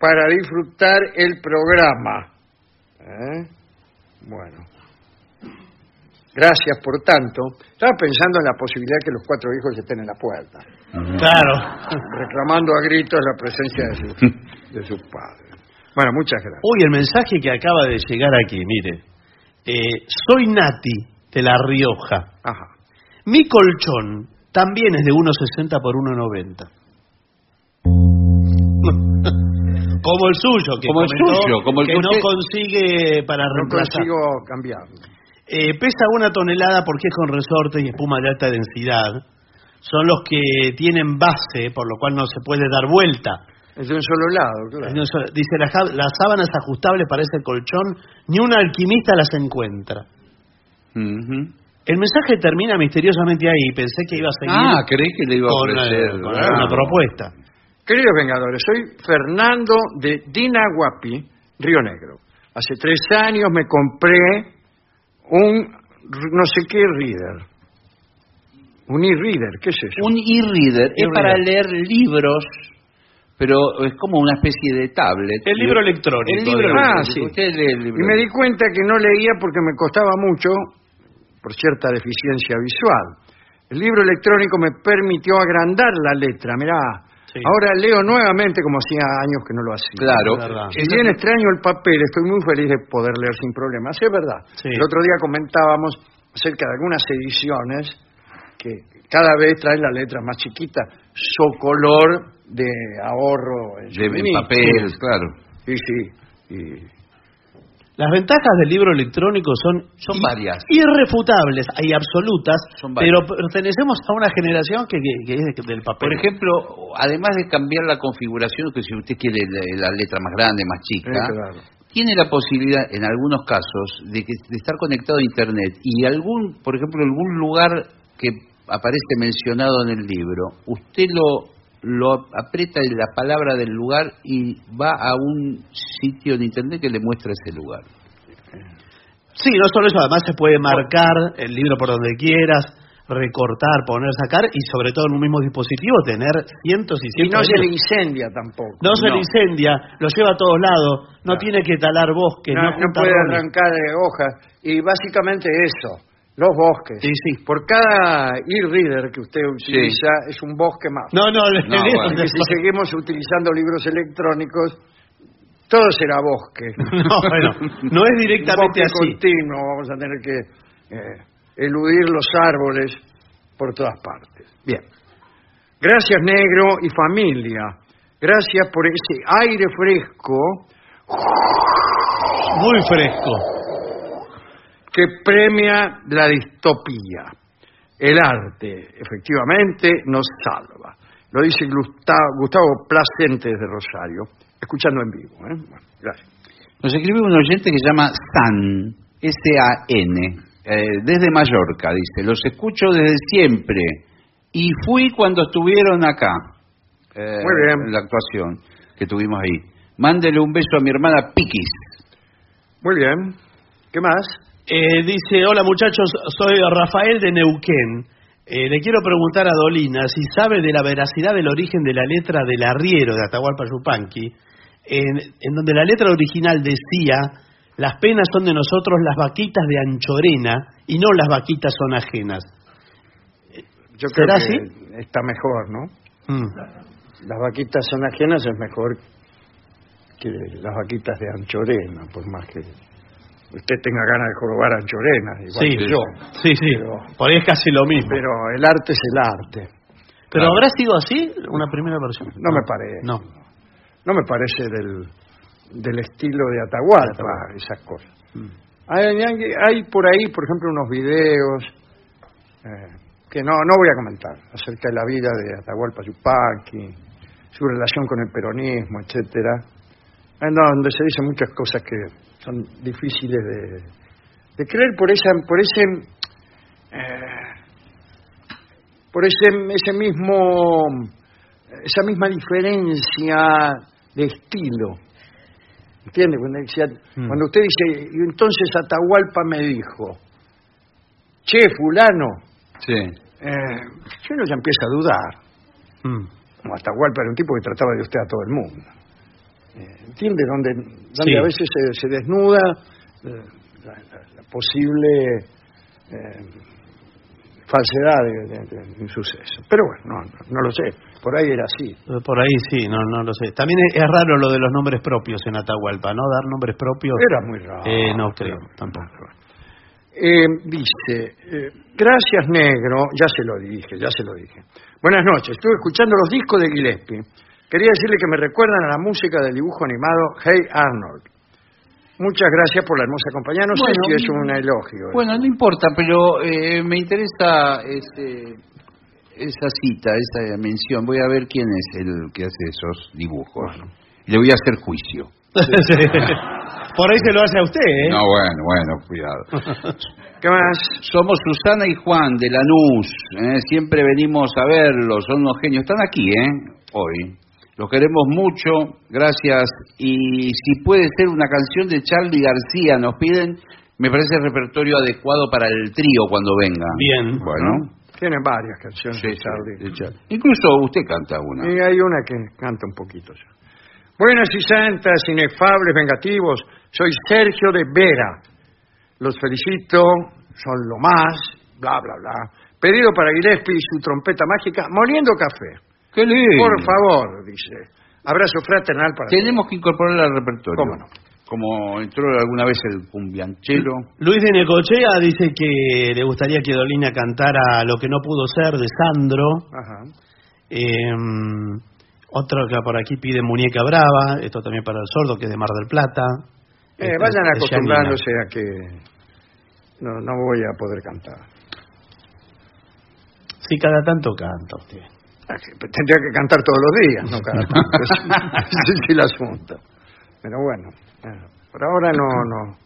para disfrutar el programa. ¿Eh? Bueno. Gracias por tanto. Estaba pensando en la posibilidad de que los cuatro hijos estén en la puerta, Claro. reclamando a gritos la presencia de, su- de sus padres. Bueno, muchas gracias. Uy, el mensaje que acaba de llegar aquí, mire. Eh, soy Nati, de La Rioja. Ajá. Mi colchón también es de 1,60 por 1,90. como el suyo, que, Como el comentó suyo, como el que que no consigue para No reemplazar. consigo cambiarlo. Eh, pesa una tonelada porque es con resorte y espuma de alta densidad. Son los que tienen base, por lo cual no se puede dar vuelta. Es de un solo lado, claro. Dice, las, las sábanas ajustables para ese colchón, ni un alquimista las encuentra. El mensaje termina misteriosamente ahí. Pensé que iba a seguir Ah, creí que le iba a eh, ofrecer. con alguna propuesta. Queridos Vengadores, soy Fernando de Dinaguapi, Río Negro. Hace tres años me compré un no sé qué reader. Un e-reader, ¿qué es eso? Un e-reader es para leer libros, pero es como una especie de tablet. El libro electrónico, El libro digamos. Ah, sí. Usted lee el libro Y me di cuenta que no leía porque me costaba mucho, por cierta deficiencia visual. El libro electrónico me permitió agrandar la letra, mirá. Sí. Ahora leo nuevamente como hacía años que no lo hacía. Claro. Si bien extraño el papel, estoy muy feliz de poder leer sin problemas. Sí, es verdad. Sí. El otro día comentábamos acerca de algunas ediciones que cada vez traen la letra más chiquita, socolor de ahorro en, De, en suministro. papel, claro. Sí, sí. Y Las ventajas del libro electrónico son, Son varias. irrefutables y absolutas, Son varias. pero pertenecemos a una generación que, que- que es de- del papel. Por ejemplo, además de cambiar la configuración, que si usted quiere la, la letra más grande, más chica, Eh, claro. tiene la posibilidad, en algunos casos, de, que, de estar conectado a Internet y algún, por ejemplo, algún lugar que aparece mencionado en el libro, usted lo, lo aprieta en la palabra del lugar y va a un sitio de Internet que le muestra ese lugar. Sí, no solo eso, además se puede marcar el libro por donde quieras, recortar, poner, sacar y sobre todo en un mismo dispositivo tener cientos y Y cientos no de se le incendia tampoco. No se le no. incendia, lo lleva a todos lados, no tiene que talar bosques, no, no, no puede arrancar de hojas. Y básicamente eso, los bosques. Sí, sí. Por cada e-reader que usted utiliza es un bosque más. No, no, le- No, bueno. Si seguimos utilizando libros electrónicos, todo será bosque. no, bueno, no es directamente bosque así. continuo, vamos a tener que eh, eludir los árboles por todas partes. Bien. Gracias, negro y familia. Gracias por ese aire fresco Muy fresco. Que premia la distopía. El arte, efectivamente, nos salva. Lo dice Gustavo, Gustavo Placente desde Rosario, escuchando en vivo. ¿eh? Bueno, gracias. Nos escribe un oyente que se llama San, S-A-N, eh, desde Mallorca, dice, los escucho desde siempre y fui cuando estuvieron acá, eh, Muy bien. en la actuación que tuvimos ahí. Mándele un beso a mi hermana Piquis. Muy bien. ¿Qué más? Eh, dice, hola muchachos, soy Rafael de Neuquén. Eh, le quiero preguntar a Dolina si sabe de la veracidad del origen de la letra del arriero de Atahualpa Yupanqui, en, en donde la letra original decía, las penas son de nosotros las vaquitas de Anchorena y no las vaquitas son ajenas. Yo creo ¿Será que así? está mejor, ¿no? Mm. Las vaquitas son ajenas es mejor quiere las vaquitas de Anchorena, por más que usted tenga ganas de jorobar Anchorena, igual Sí, que yo. sí, sí. Pero- Por ahí es casi lo mismo. Pero el arte es el arte. ¿Pero habrá sido así una primera versión? No me parece. No. No me parece del, del estilo de Atahualpa, esas cosas. Hay por ahí, por ejemplo, unos videos eh, que no, no voy a comentar acerca de la vida de Atahualpa Yupanqui, su relación con el peronismo, etcétera, en donde se dicen muchas cosas que son difíciles de, de creer por esa, por ese eh, por ese, ese mismo esa misma diferencia de estilo. ¿Entiende? Cuando, Mm. cuando usted dice, y entonces Atahualpa me dijo, che, fulano, Sí. eh, uno ya empieza a dudar. Mm. Como Atahualpa era un tipo que trataba de usted a todo el mundo. Eh, ¿Entiende? Donde, donde Sí. a veces se, se desnuda eh, la, la- la posible eh, falsedad de, de- de un suceso. Pero bueno, no, no, no lo sé. Por ahí era así. Por ahí sí, no, no lo sé. También es, es raro lo de los nombres propios en Atahualpa, ¿no? Dar nombres propios. Era muy raro. Eh, no creo, tampoco. Eh, dice, eh, gracias negro, ya se lo dije, ya se lo dije. Buenas noches, estuve escuchando los discos de Gillespie. Quería decirle que me recuerdan a la música del dibujo animado Hey Arnold. Muchas gracias por la hermosa compañía. No Bueno, sé si es un elogio. Bueno, no importa, pero eh, me interesa este, esa cita, esa mención. Voy a ver quién es el que hace esos dibujos. Le voy a hacer juicio. Sí. Por ahí se lo hace a usted, ¿eh? No, bueno, bueno, cuidado. ¿Qué más? Somos Susana y Juan de Lanús. ¿eh? Siempre venimos a verlos, son unos genios. Están aquí, ¿eh? Hoy. Los queremos mucho, gracias. Y si puede ser una canción de Charlie García, nos piden, me parece el repertorio adecuado para el trío cuando venga. Bien. Bueno. Tiene varias canciones Sí, de sí, Charlie. de Charlie. Incluso usted canta una. Y hay una que canta un poquito ya. Buenas y santas, inefables, vengativos. Soy Sergio de Vera. Los felicito, son lo más, bla, bla, bla. Pedido para Gillespie y su trompeta mágica, moliendo café. ¡Qué lindo! Por favor, dice. Abrazo fraternal para Tenemos que incorporarla al repertorio. ¿Cómo no? Como entró alguna vez el cumbianchero. Luis de Necochea dice que le gustaría que Dolina cantara Lo que no pudo ser de Sandro. Ajá. Eh, otro que por aquí pide Muñeca Brava, esto también para el sordo, que es de Mar del Plata. Eh, Este, vayan acostumbrándose a que no, no voy a poder cantar. Sí, cada tanto canta usted. Que Tendría que cantar todos los días, no cada tanto. Ese es el asunto. Pero bueno, por ahora no, no,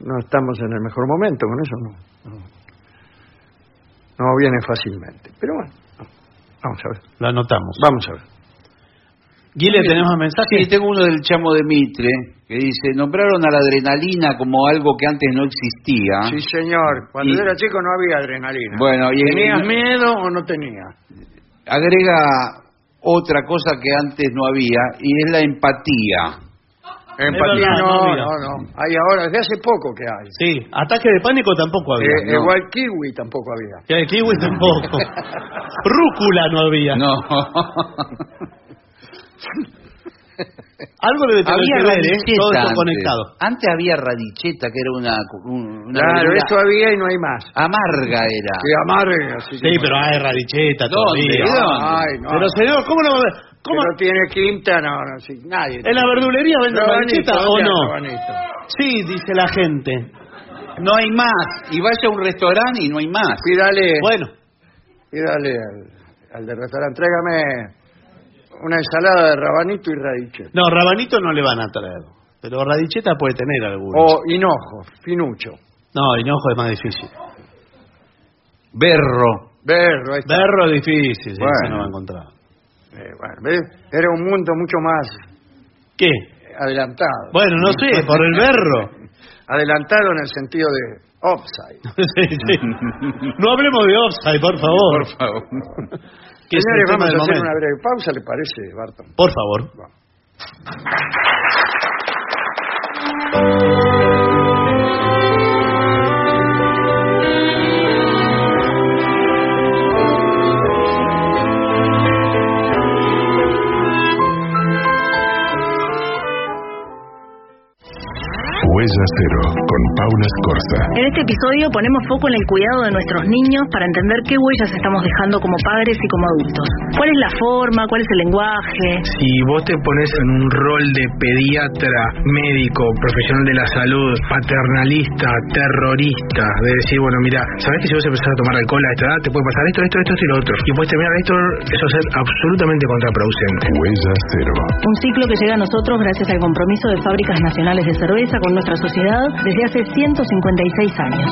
no estamos en el mejor momento, con eso no. No, no viene fácilmente. Pero bueno, vamos a ver. Lo anotamos. Vamos a ver. Guile, ¿tenemos mensaje? Sí, tengo uno del Chamo de Mitre que dice, nombraron a la adrenalina como algo que antes no existía. Sí, señor. Cuando Y- yo era chico no había adrenalina. Bueno, y ¿Tenías miedo o no tenía? Agrega otra cosa que antes no había y es la empatía. Empatía verdad, no no, no, no. Hay ahora, desde hace poco que hay. Sí, ataque de pánico tampoco había. Eh, no. Igual kiwi tampoco había. Que de kiwi tampoco. Rúcula no había. No. Algo debe tener había que ver, ¿eh? radicheta Todo esto antes. conectado. Antes había radicheta que era una, un- una Claro, verdura eso había y no hay más. amarga era. Que amarga. Sí, que- pero hay radicheta ¿Dónde? todavía. ¿De dónde? Ay, no. Pero señor, ¿cómo no va a haber? ¿Cómo? No tiene quinta, no, no, sí, nadie. ¿En la verdulería venden radicheta o ¿dónde no? rabanito? Sí, dice la gente. No hay más. Y vaya a un restaurante y no hay más. Pídale, Bueno, pídale al, al del restaurante, tráigame una ensalada de rabanito y radiche. no, rabanito no le van a traer. Pero radicheta puede tener alguno. O hinojo, finucho. No, hinojo es más difícil. Berro. Berro, ahí está. Berro es difícil, sí, Bueno. ese no va a encontrar. Eh, bueno, ¿ves? Era un mundo mucho más ¿Qué? adelantado. Bueno, no sé, por el berro. Adelantado en el sentido de offside. Sí, sí. No hablemos de offside, por favor. Por favor. Que es Señores, el tema vamos a hacer momento. una breve pausa, ¿le parece, Barton? Por favor. Huella Cero con Paula Escorza. En este episodio ponemos foco en el cuidado de nuestros niños para entender qué huellas estamos dejando como padres y como adultos. ¿Cuál es la forma? ¿Cuál es el lenguaje? Si vos te pones en un rol de pediatra, médico, profesional de la salud, paternalista, terrorista, de decir, bueno, mira, ¿sabes que si vos empezás a tomar alcohol a esta edad te puede pasar esto, esto, esto, esto y lo otro? Y puedes terminar esto, eso es absolutamente contraproducente. Huella Cero. Un ciclo que llega a nosotros gracias al compromiso de fábricas nacionales de cerveza con nuestra sociedad desde hace 156 años.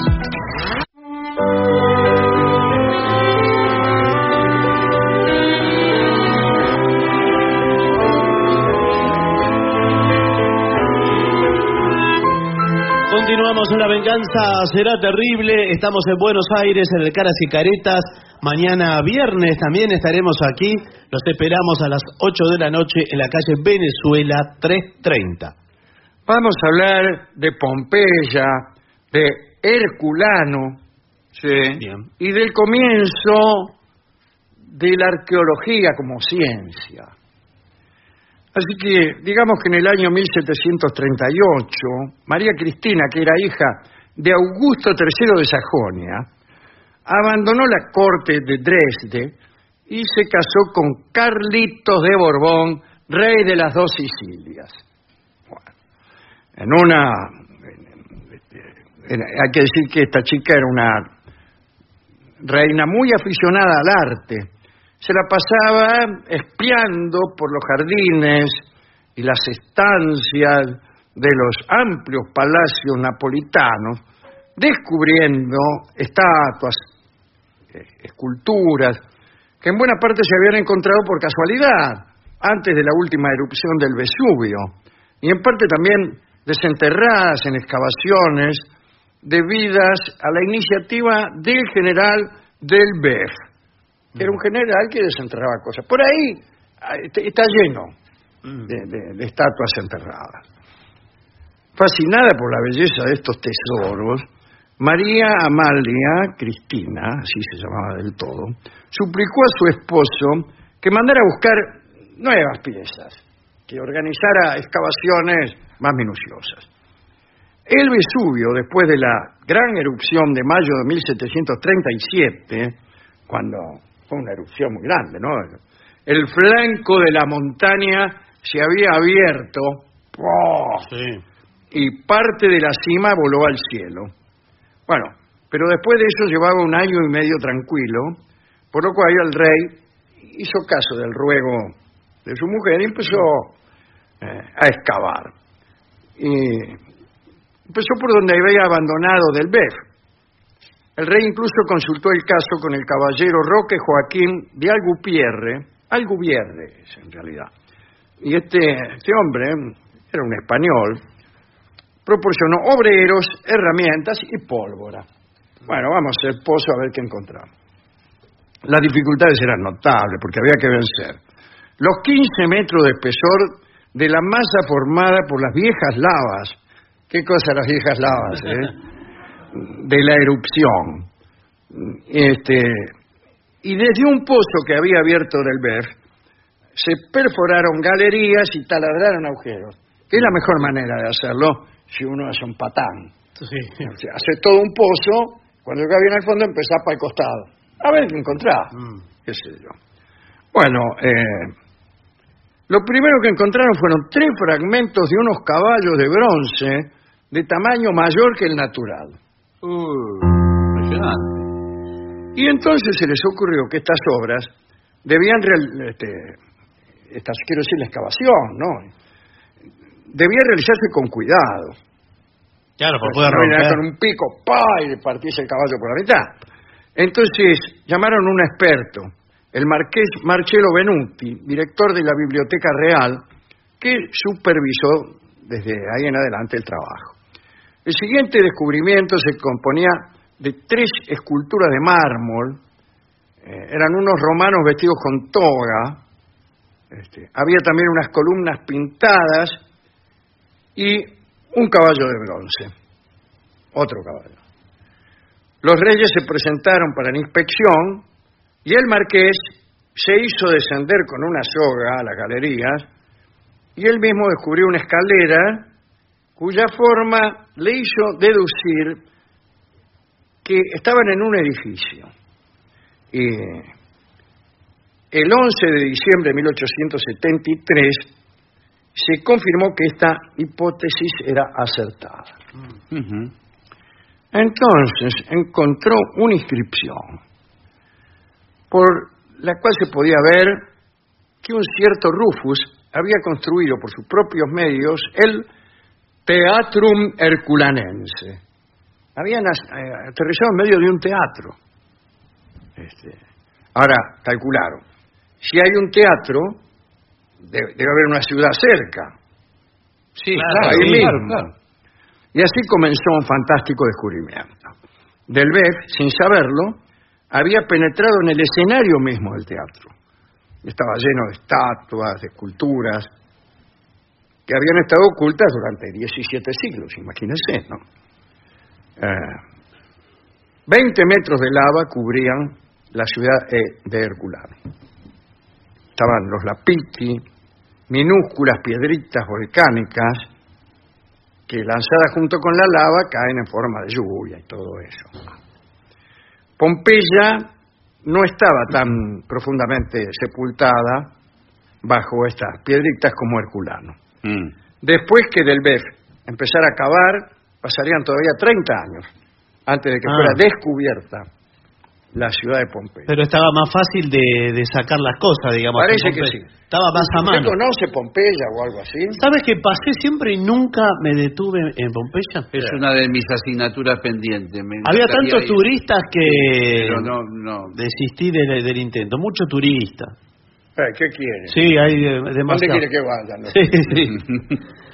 Continuamos en La Venganza Será Terrible. Estamos en Buenos Aires, en el Caras y Caretas. Mañana viernes también estaremos aquí. Los esperamos a las 8 de la noche en la calle Venezuela 330. Vamos a hablar de Pompeya, de Herculano Bien. y del comienzo de la arqueología como ciencia. Así que, digamos que en el año 1738, María Cristina, que era hija de Augusto III de Sajonia, abandonó la corte de Dresde y se casó con Carlitos de Borbón, rey de las dos Sicilias. En una... en- hay que decir que esta chica era una reina muy aficionada al arte. Se la pasaba espiando por los jardines y las estancias de los amplios palacios napolitanos, descubriendo estatuas, eh, esculturas, que en buena parte se habían encontrado por casualidad, antes de la última erupción del Vesubio, y en parte también desenterradas en excavaciones debidas a la iniciativa del general del BEF, que era un general que desenterraba cosas. Por ahí ah, está está lleno de, de- de estatuas enterradas. Fascinada por la belleza de estos tesoros, María Amalia Cristina, así se llamaba del todo, suplicó a su esposo que mandara a buscar nuevas piezas, que organizara excavaciones más minuciosas. El Vesubio, después de la gran erupción de mayo de 1737, cuando fue una erupción muy grande, ¿no? El flanco de la montaña se había abierto. Sí. y parte de la cima voló al cielo. Bueno, pero después de eso llevaba un año y medio tranquilo, por lo cual el rey hizo caso del ruego de su mujer y empezó eh, a excavar. Y empezó por donde había abandonado del BEF. El rey incluso consultó el caso con el caballero Roque Joaquín de Algupierre, Algubierre es en realidad. Y este, este hombre era un español, proporcionó obreros, herramientas y pólvora. Bueno, vamos a pozo a ver qué encontramos. Las dificultades eran notables porque había que vencer los 15 metros de espesor de la masa formada por las viejas lavas. ¿Qué cosa las viejas lavas? eh? De la erupción. Este, y desde un pozo que había abierto del BEF se perforaron galerías y taladraron agujeros. Que es la mejor manera de hacerlo si uno es un patán. Sí. O sea, hace todo un pozo, cuando llega bien al fondo empezás para el costado. A ver qué encontrás. Mm. qué sé yo. Bueno, eh, lo primero que encontraron fueron tres fragmentos de unos caballos de bronce de tamaño mayor que el natural. Impresionante. Y entonces se les ocurrió que estas obras debían, real- este, estas, quiero decir, la excavación, ¿no? Debía realizarse con cuidado. Claro, porque venía romper. con un pico, ¡pa! y le partiese el caballo por la mitad. Entonces llamaron a un experto, el marqués Marcello Benuti, director de la Biblioteca Real, que supervisó desde ahí en adelante el trabajo. El siguiente descubrimiento se componía de tres esculturas de mármol, eh, eran unos romanos vestidos con toga, este, había también unas columnas pintadas y un caballo de bronce, otro caballo. Los reyes se presentaron para la inspección y el marqués se hizo descender con una soga a las galerías y él mismo descubrió una escalera cuya forma le hizo deducir que estaban en un edificio. Y el 11 de diciembre de 1873 se confirmó que esta hipótesis era acertada. Entonces encontró una inscripción por la cual se podía ver que un cierto Rufus había construido por sus propios medios el Teatrum Herculanense. Habían eh, aterrizado en medio de un teatro. Este, ahora, calcularon, si hay un teatro, de- debe haber una ciudad cerca. Sí, Claro, claro, ahí sí, mismo. claro, claro. Y así comenzó un fantástico descubrimiento. Delbecq, sin saberlo, había penetrado en el escenario mismo del teatro. Estaba lleno de estatuas, de esculturas, que habían estado ocultas durante 17 siglos, imagínense, ¿no? Eh, 20 metros de lava cubrían la ciudad eh, de Herculano. Estaban los lapiti, minúsculas piedritas volcánicas, que lanzadas junto con la lava caen en forma de lluvia y todo eso. Pompeya no estaba tan profundamente sepultada bajo estas piedritas como Herculano. Mm. Después que del BEF empezara a cavar, pasarían todavía 30 años antes de que Ah. fuera descubierta la ciudad de Pompeya. Pero estaba más fácil de, de sacar las cosas, digamos. Parece que sí. Estaba más a ¿Usted mano. conoce Pompeya o algo así? ¿Sabes que pasé siempre y nunca me detuve en Pompeya? Es una de mis asignaturas pendientes. me Había tantos ir, turistas que Pero no, no. desistí del, del intento. Mucho turista. Eh, ¿Qué quiere? Sí, hay ¿Dónde demasiado. quiere que vayan? Sí, sí.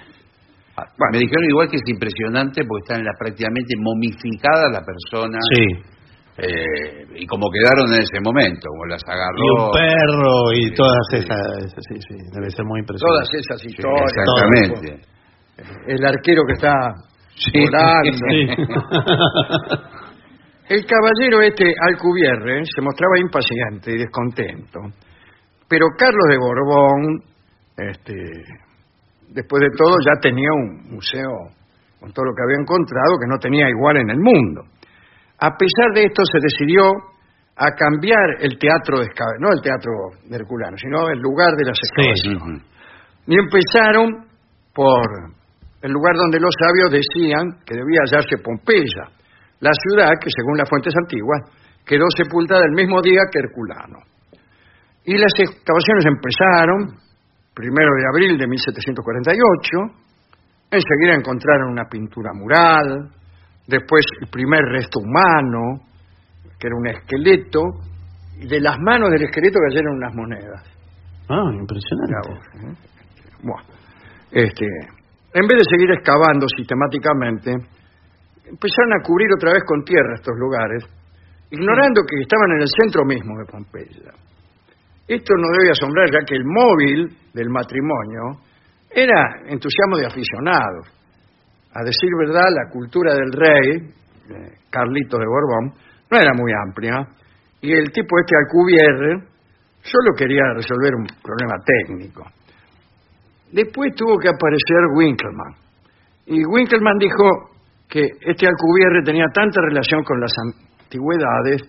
Me dijeron igual que es impresionante porque están la- prácticamente momificada la persona. Sí. Eh, y como quedaron en ese momento, como las agarró. Y un perro y Sí, todas sí. esas. Sí, sí, debe ser muy Todas impresionante. esas Sí, historias. exactamente. El arquero que está Sí. volando. Sí. El caballero este Alcubierre se mostraba impaciente y descontento, pero Carlos de Borbón, este, después de todo, ya tenía un museo con todo lo que había encontrado que no tenía igual en el mundo. A pesar de esto, se decidió a cambiar el teatro de no el teatro de Herculano, sino el lugar de las excavaciones. Y empezaron por el lugar donde los sabios decían que debía hallarse Pompeya, la ciudad que, según las fuentes antiguas, quedó sepultada el mismo día que Herculano. Y las excavaciones empezaron, primero de abril de 1748, enseguida encontraron una pintura mural, después el primer resto humano, que era un esqueleto, y de las manos del esqueleto cayeron unas monedas. Ah, impresionante. vos, ¿eh? Buah. Este, en vez de seguir excavando sistemáticamente, empezaron a cubrir otra vez con tierra estos lugares, ignorando que estaban en el centro mismo de Pompeya. Esto no debe asombrar, ya que el móvil del matrimonio era entusiasmo de aficionados. A decir verdad, la cultura del rey, Carlitos de Borbón, no era muy amplia, y el tipo este Alcubierre solo quería resolver un problema técnico. Después tuvo que aparecer Winkelmann. Y Winkelmann dijo que este Alcubierre tenía tanta relación con las antigüedades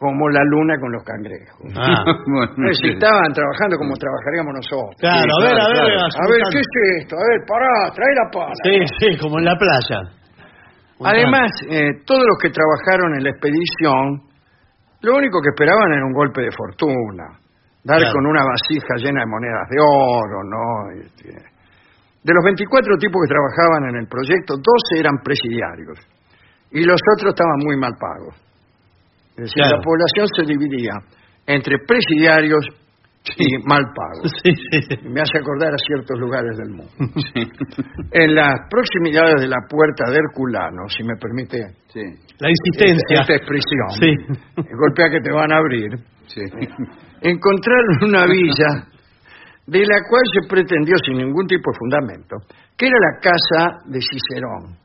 como la luna con los cangrejos. Ah. Bueno, No si estaban trabajando como trabajaríamos nosotros. Claro, a ver, a ver. claro. A ver, ¿qué es esto? A ver, pará, trae la pala. Sí, sí, como en la playa. Además, eh, todos los que trabajaron en la expedición, lo único que esperaban era un golpe de fortuna. Dar Claro. con una vasija llena de monedas de oro, ¿no? Este, de los 24 tipos que trabajaban en el proyecto, 12 eran presidiarios. Y los otros estaban muy mal pagos. Es decir, Claro. la población se dividía entre presidiarios y mal pagos. Sí, sí. Me hace acordar a ciertos lugares del mundo. En las proximidades de la puerta de Herculano, si me permite Sí, La insistencia. esta expresión, Sí. golpea que te van a abrir, sí. encontraron una villa de la cual se pretendió sin ningún tipo de fundamento que era la casa de Cicerón.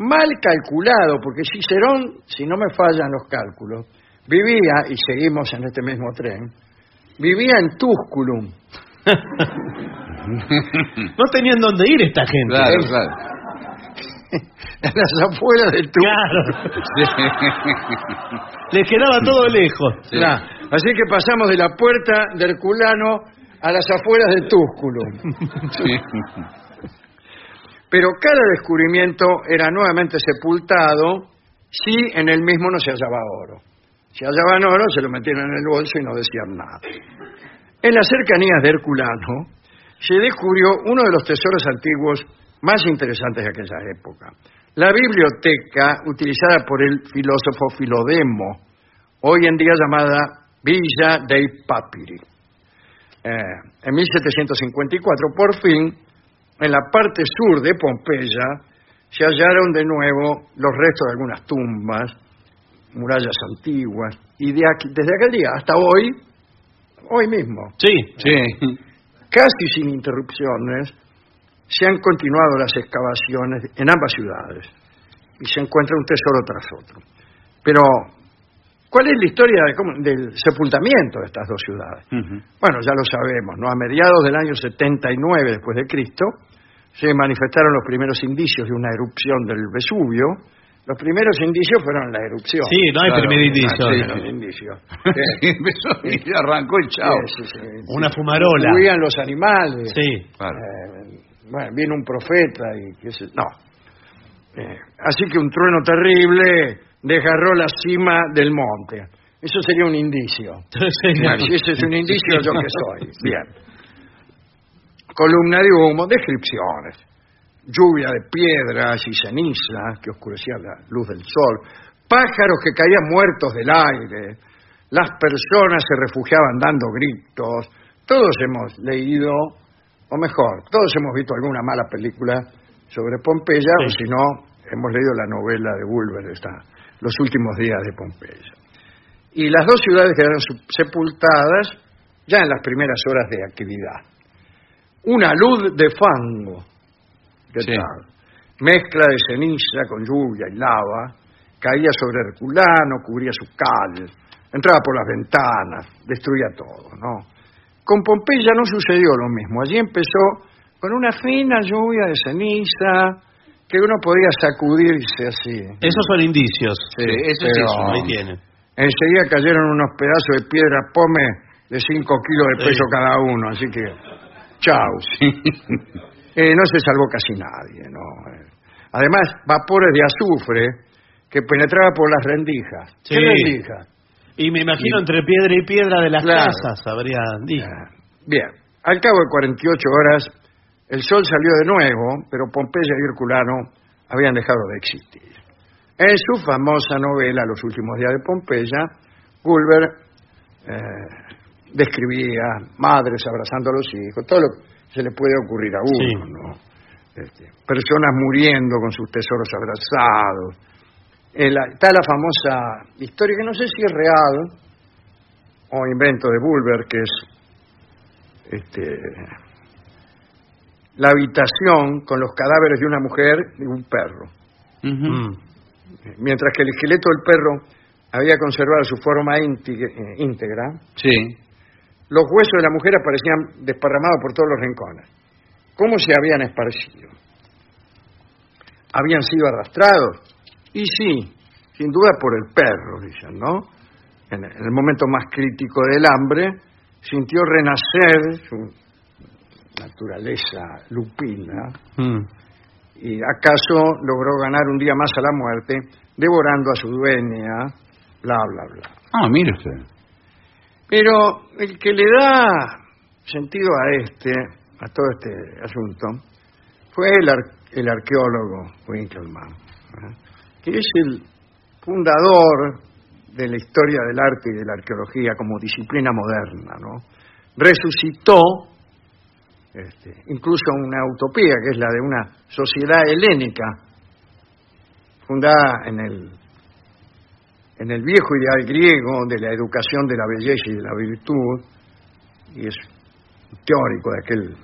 Mal calculado, porque Cicerón, si no me fallan los cálculos, vivía, y seguimos en este mismo tren, vivía en Tusculum. No tenían dónde ir esta gente. Claro, claro. a las afueras del túmulo. Claro. Les quedaba todo lejos. Claro. Así que pasamos de la puerta de Herculano a las afueras de Túsculo. Pero cada descubrimiento era nuevamente sepultado si en el mismo no se hallaba oro. Si hallaban oro, se lo metían en el bolso y no decían nada. En las cercanías de Herculano se descubrió uno de los tesoros antiguos más interesantes de aquella época. La biblioteca utilizada por el filósofo Filodemo, hoy en día llamada Villa dei Papiri. Eh, en 1754, por fin, en la parte sur de Pompeya, se hallaron de nuevo los restos de algunas tumbas, murallas antiguas, y de aquí, desde aquel día hasta hoy, hoy mismo, Sí. Sí. casi sin interrupciones, se han continuado las excavaciones en ambas ciudades y se encuentra un tesoro tras otro. Pero, ¿cuál es la historia de cómo- del sepultamiento de estas dos ciudades? Bueno, ya lo sabemos, ¿no? A mediados del año 79 después de Cristo se manifestaron los primeros indicios de una erupción del Vesubio. Los primeros indicios fueron la erupción. Sí, no hay Claro. primer indicio. Sí, sí. Y empezó y arrancó el chao. Sí, sí, sí. Una fumarola. Huían los animales. Sí. Claro. Eh, bueno, viene un profeta y qué sé No. Eh, así que un trueno terrible desgarró la cima del monte. Eso sería un indicio. Sí. Si ese es un indicio, yo que soy. Bien. Columna de humo, descripciones. Lluvia de piedras y cenizas que oscurecía la luz del sol. Pájaros que caían muertos del aire. Las personas se refugiaban dando gritos. Todos hemos leído, o mejor, todos hemos visto alguna mala película sobre Pompeya, o si no, hemos leído la novela de Bulwer, Los últimos días de Pompeya y las dos ciudades quedaron sepultadas ya en las primeras horas de actividad. Una luz de fango, ¿qué Sí. tal? Mezcla de ceniza con lluvia y lava, caía sobre Herculano, cubría su calle, entraba por las ventanas, destruía todo, ¿no? Con Pompeya no sucedió lo mismo. Allí empezó con una fina lluvia de ceniza que uno podía sacudirse así. Esos son indicios. Sí, eso sí pero- es un Ahí tienen. Enseguida cayeron unos pedazos de piedra pome de 5 kilos de Sí. peso cada uno, así que chau. Eh, no se salvó casi nadie, ¿no? Eh, Además, vapores de azufre que penetraba por las rendijas. ¿Qué rendijas? Y me imagino entre piedra y piedra de las Claro. casas habría dicho. Ah, Bien, al cabo de 48 horas, el sol salió de nuevo, pero Pompeya y Herculano habían dejado de existir. En su famosa novela Los últimos días de Pompeya, Bulwer eh, describía madres abrazando a los hijos, todo lo que se le puede ocurrir a uno, Sí. ¿no? Este, personas muriendo con sus tesoros abrazados. Eh, está la famosa historia que no sé si es real o invento de Bulwer, que es este, la habitación con los cadáveres de una mujer y un perro. Mm. Mientras que el esqueleto del perro había conservado su forma eh, íntegra, Sí. Los huesos de la mujer aparecían desparramados por todos los rincones. ¿Cómo se habían esparcido? ¿Habían sido arrastrados? Y sí, sin duda por el perro, dicen, ¿no? En el momento más crítico del hambre, sintió renacer su naturaleza lupina Mm. y acaso logró ganar un día más a la muerte devorando a su dueña, bla, bla, bla. Ah, mire usted. Pero el que le da sentido a este, a todo este asunto, fue el, ar- el arqueólogo Winkelmann, ¿eh? que es el fundador de la historia del arte y de la arqueología como disciplina moderna, ¿no? Resucitó este, incluso una utopía, que es la de una sociedad helénica, fundada en el en el viejo ideal griego de la educación de la belleza y de la virtud, y es teórico de aquel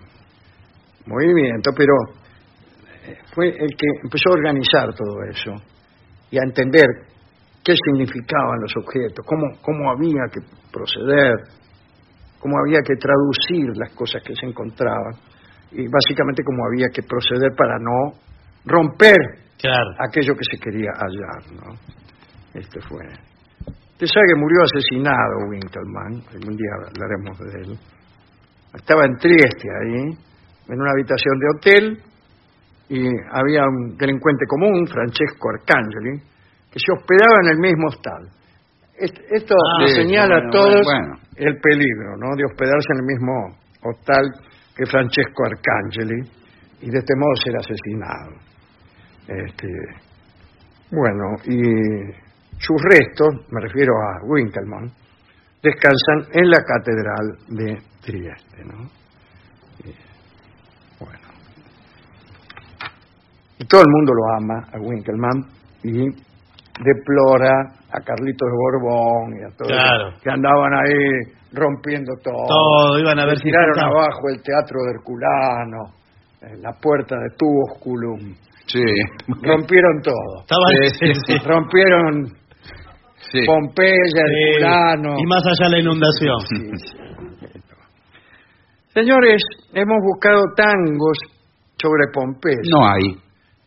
movimiento, pero eh, fue el que empezó a organizar todo eso y a entender qué significaban los objetos, cómo, cómo había que proceder, cómo había que traducir las cosas que se encontraban y básicamente cómo había que proceder para no romper Claro. aquello que se quería hallar, ¿no? Este fue. Usted sabe que murió asesinado Winkelmann, algún día hablaremos de él. Estaba en Trieste ahí, en una habitación de hotel, y había un delincuente común, Francesco Arcangeli, que se hospedaba en el mismo hostal. Est- Esto Ah, le señala bueno, a todos bueno. el peligro, ¿no? De hospedarse en el mismo hostal que Francesco Arcangeli y de este modo ser asesinado. Este, bueno, y sus restos, me refiero a Winkelmann, descansan en la catedral de Trieste, ¿no? Y, bueno. Y todo el mundo lo ama a Winkelmann y deplora a Carlitos de Borbón y a todos Claro. que andaban ahí rompiendo todo. Todo, iban a ver si tiraron abajo el teatro de Herculano, eh, la puerta de Tubosculum, Sí. rompieron todo. Estaba Sí, sí, sí. Rompieron Sí. Pompeya, Herculano. Y más allá la inundación. Señores, hemos buscado tangos sobre Pompeya. No hay.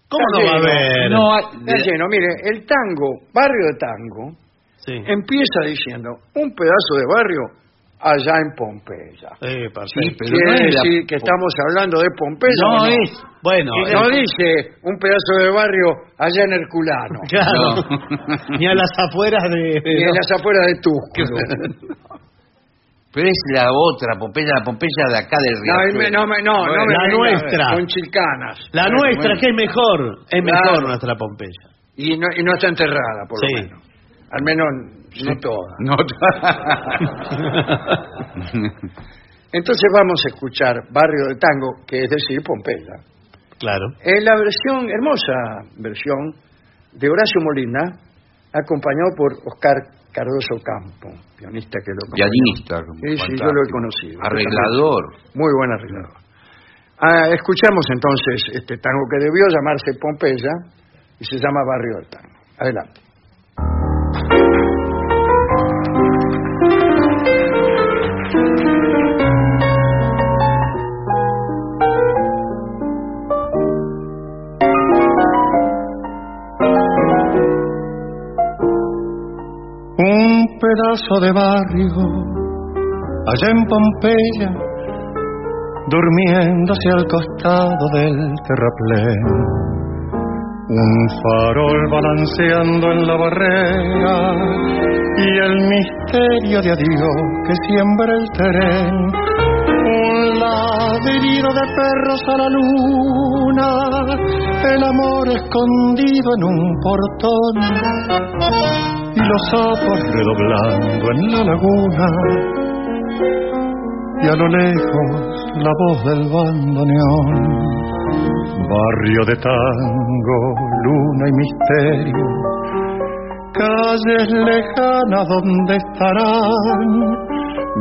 ¿Cómo no va a haber? No hay. Está lleno. Mire, el tango, barrio de tango, Sí. empieza diciendo un pedazo de barrio allá en Pompeya. Sí, perfecto. Sí, pero Quiere no es la- decir que estamos hablando de Pompeya. No ¿o es. Bueno, Y eh, no dice un pedazo de barrio allá en Herculano. claro. No. Ni a las afueras de. Ni en las afueras de Tusculum. Pero es la otra Pompeya, la Pompeya de acá del No, río. no, me- no, no me La nuestra. Con chilcanas. La nuestra, que es mejor. Es mejor nuestra Pompeya. Y no, y no está enterrada, por lo menos. Al menos no toda. No. Entonces vamos a escuchar Barrio de Tango, que es decir, Pompeya. Claro. En la versión, hermosa versión, de Horacio Molina, acompañado por Oscar Cardoso Campo, pianista que lo. Pianista. Sí, sí, yo lo he conocido. Arreglador. Muy buen arreglador. Ah, escuchamos entonces este tango que debió llamarse Pompeya y se llama Barrio del Tango. Adelante. Pedazo de barrio allá en Pompeya, durmiéndose al costado del terraplén. Un farol balanceando en la barrera y el misterio de adiós que siembra el tren. Un ladrido de perros a la luna, el amor escondido en un portón y los sapos redoblando en la laguna. Y a lo lejos la voz del bandoneón. Barrio de tango, luna y misterio. Calles lejanas donde estarán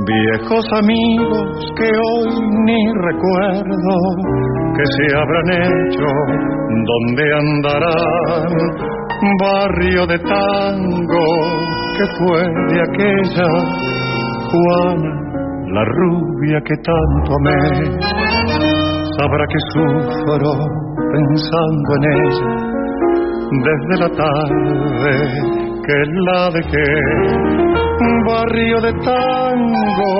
viejos amigos que hoy ni recuerdo que se habrán hecho donde andarán barrio de tango que fue de aquella Juana, la rubia que tanto amé, sabrá que sufro pensando en ella desde la tarde que la dejé. Barrio de tango,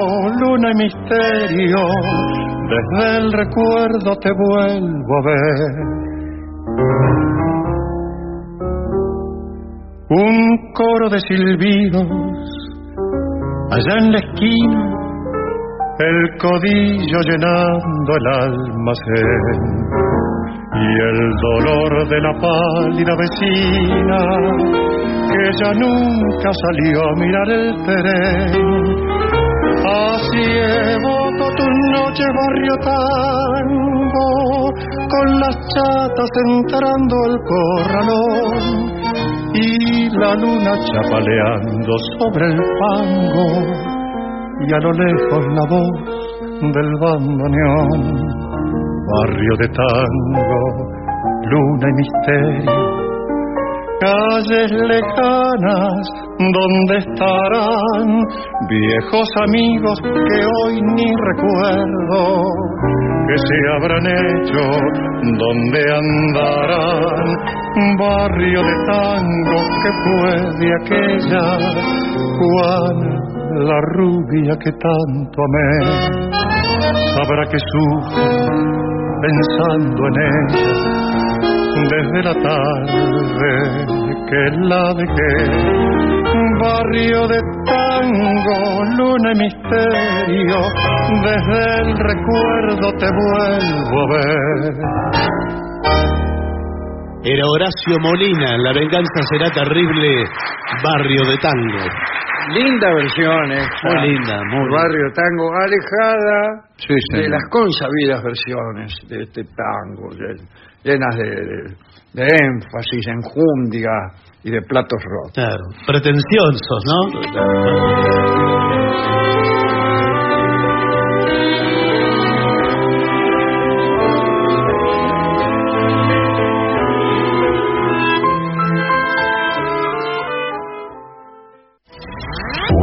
luna y misterio, desde el recuerdo te vuelvo a ver. Un coro de silbidos. Allá en la esquina, el codillo llenando el almacén. Y el dolor de la pálida vecina que ya nunca salió a mirar el tren. Así evoco tus noches barrio tango, con las chatas entrando el corralón la luna chapaleando sobre el fango y a lo lejos la voz del bandoneón. Barrio de tango, luna y misterio, calles lejanas, ¿dónde estarán viejos amigos que hoy ni recuerdo? Que se habrán hecho, ¿dónde andarán? Barrio de tango que fue de aquella Juana, la rubia que tanto amé. Sabrá que sufre pensando en ella desde la tarde que la dejé. Barrio de tango, luna y misterio, desde el recuerdo te vuelvo a ver. Era Horacio Molina, La venganza será terrible, Barrio de Tango. Linda versión esta. Muy linda, muy Barrio de Tango, alejada Sí, de las consabidas versiones de este tango, llenas de, de- énfasis, enjundia y de platos rotos. Claro, pretenciosos, ¿no?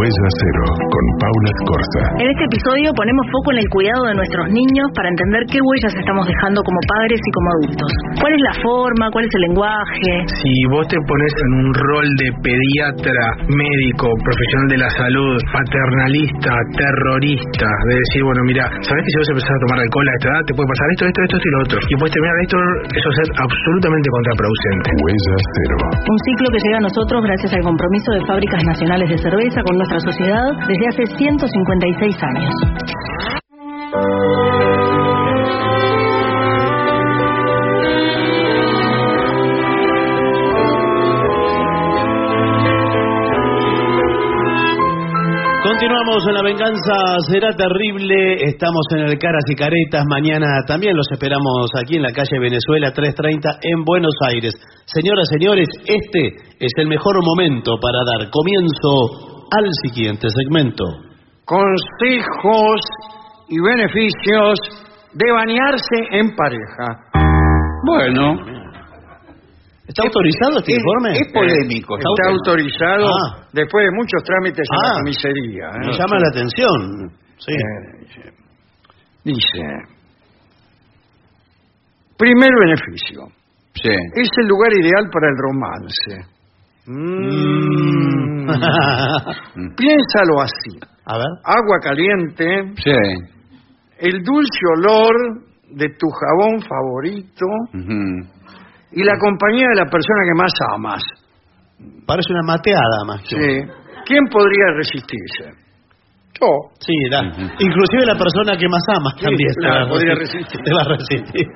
Huella Cero con Paula Escorza. En este episodio ponemos foco en el cuidado de nuestros niños para entender qué huellas estamos dejando como padres y como adultos. ¿Cuál es la forma? ¿Cuál es el lenguaje? Si vos te pones en un rol de pediatra, médico, profesional de la salud, paternalista, terrorista, de decir, bueno, mira, ¿sabes que si vos empezás a tomar alcohol a esta edad te puede pasar esto, esto, esto, esto y lo otro? Y puedes terminar esto, eso es absolutamente contraproducente. Huella Cero. Un ciclo que llega a nosotros gracias al compromiso de fábricas nacionales de cerveza con nuestra sociedad desde hace 156 años. Continuamos en La Venganza Será Terrible. Estamos en el Caras y Caretas. Mañana también los esperamos aquí en la calle Venezuela 330 en Buenos Aires. Señoras, señores, este es el mejor momento para dar comienzo al siguiente segmento. Consejos y beneficios de bañarse en pareja. Bueno, ¿Está autorizado este es, informe? es polémico. Está Está autorizado Ah. después de muchos trámites en Ah. la comisaría. ¿eh? Me llama la atención. Sí. Eh, dice, primer beneficio, Sí. es el lugar ideal para el romance. Mm. Piénsalo así, A ver. agua caliente, Sí. el dulce olor de tu jabón favorito Ujú. y la compañía de la persona que más amas. Parece una mateada más. que- Sí. ¿Quién podría resistirse? Yo. Sí, la- inclusive la persona que más amas Sí, también te claro, va a podría resistir. resistir. Te va a resistir.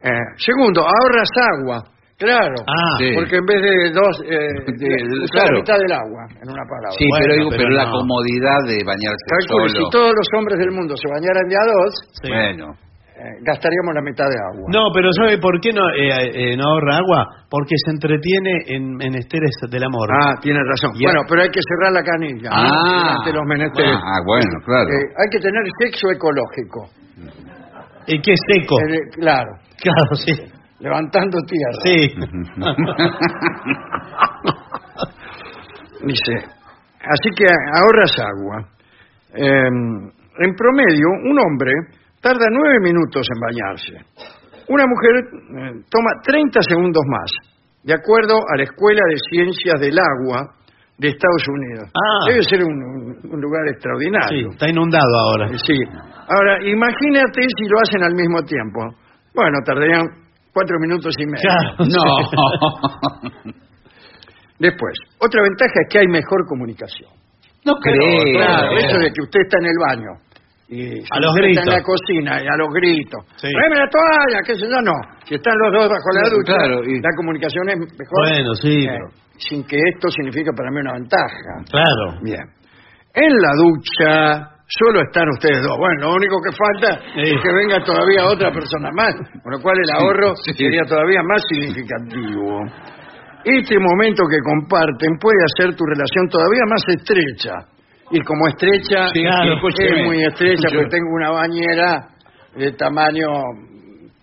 Eh, segundo, ahorras agua. Claro. Ah, Sí. Porque en vez de dos, eh, De- usar claro. la mitad del agua, en una palabra. Sí, Bueno, pero, digo, pero pero la no. comodidad de bañarse Calcule, solo. si todos los hombres del mundo se bañaran de a dos, Sí. Bueno, eh, gastaríamos la mitad de agua. No, pero ¿sabe por qué no, eh, eh, no ahorra agua? Porque se entretiene en menesteres del amor. Ah, tiene razón. Bueno, pero hay que cerrar la canilla. ¿no? Ah. Durante los menesteres. Ah, bueno, claro. Eh, hay que tener sexo ecológico. ¿Y qué seco? Eh, claro, Claro, sí. Levantando tierra. Sí. Dice, así que ahorras agua. Eh, en promedio, un hombre tarda nueve minutos en bañarse. Una mujer eh, toma 30 segundos más, de acuerdo a la Escuela de Ciencias del Agua de Estados Unidos. Ah. Debe ser un, un- un lugar sí, extraordinario. está inundado ahora. Sí. Ahora, imagínate si lo hacen al mismo tiempo. Bueno, tardarían cuatro minutos y medio. No. Después, otra ventaja es que hay mejor comunicación. no creo. Claro, eso de que usted está en el baño y A los está en la cocina y a los gritos. Sí. "Tráeme la toalla, qué sé yo, no. Si están los dos bajo la ducha, claro, y- la comunicación es mejor. Bueno, sí, Eh, pero- sin que esto significa para mí una ventaja. Claro. Bien. En la ducha solo están ustedes dos. Bueno, lo único que falta Sí. es que venga todavía otra persona más, con lo cual el ahorro sí. sería todavía más significativo. Este momento que comparten puede hacer tu relación todavía más estrecha. Y como estrecha, Sí, claro, es muy estrecha Escúcheme. porque tengo una bañera de tamaño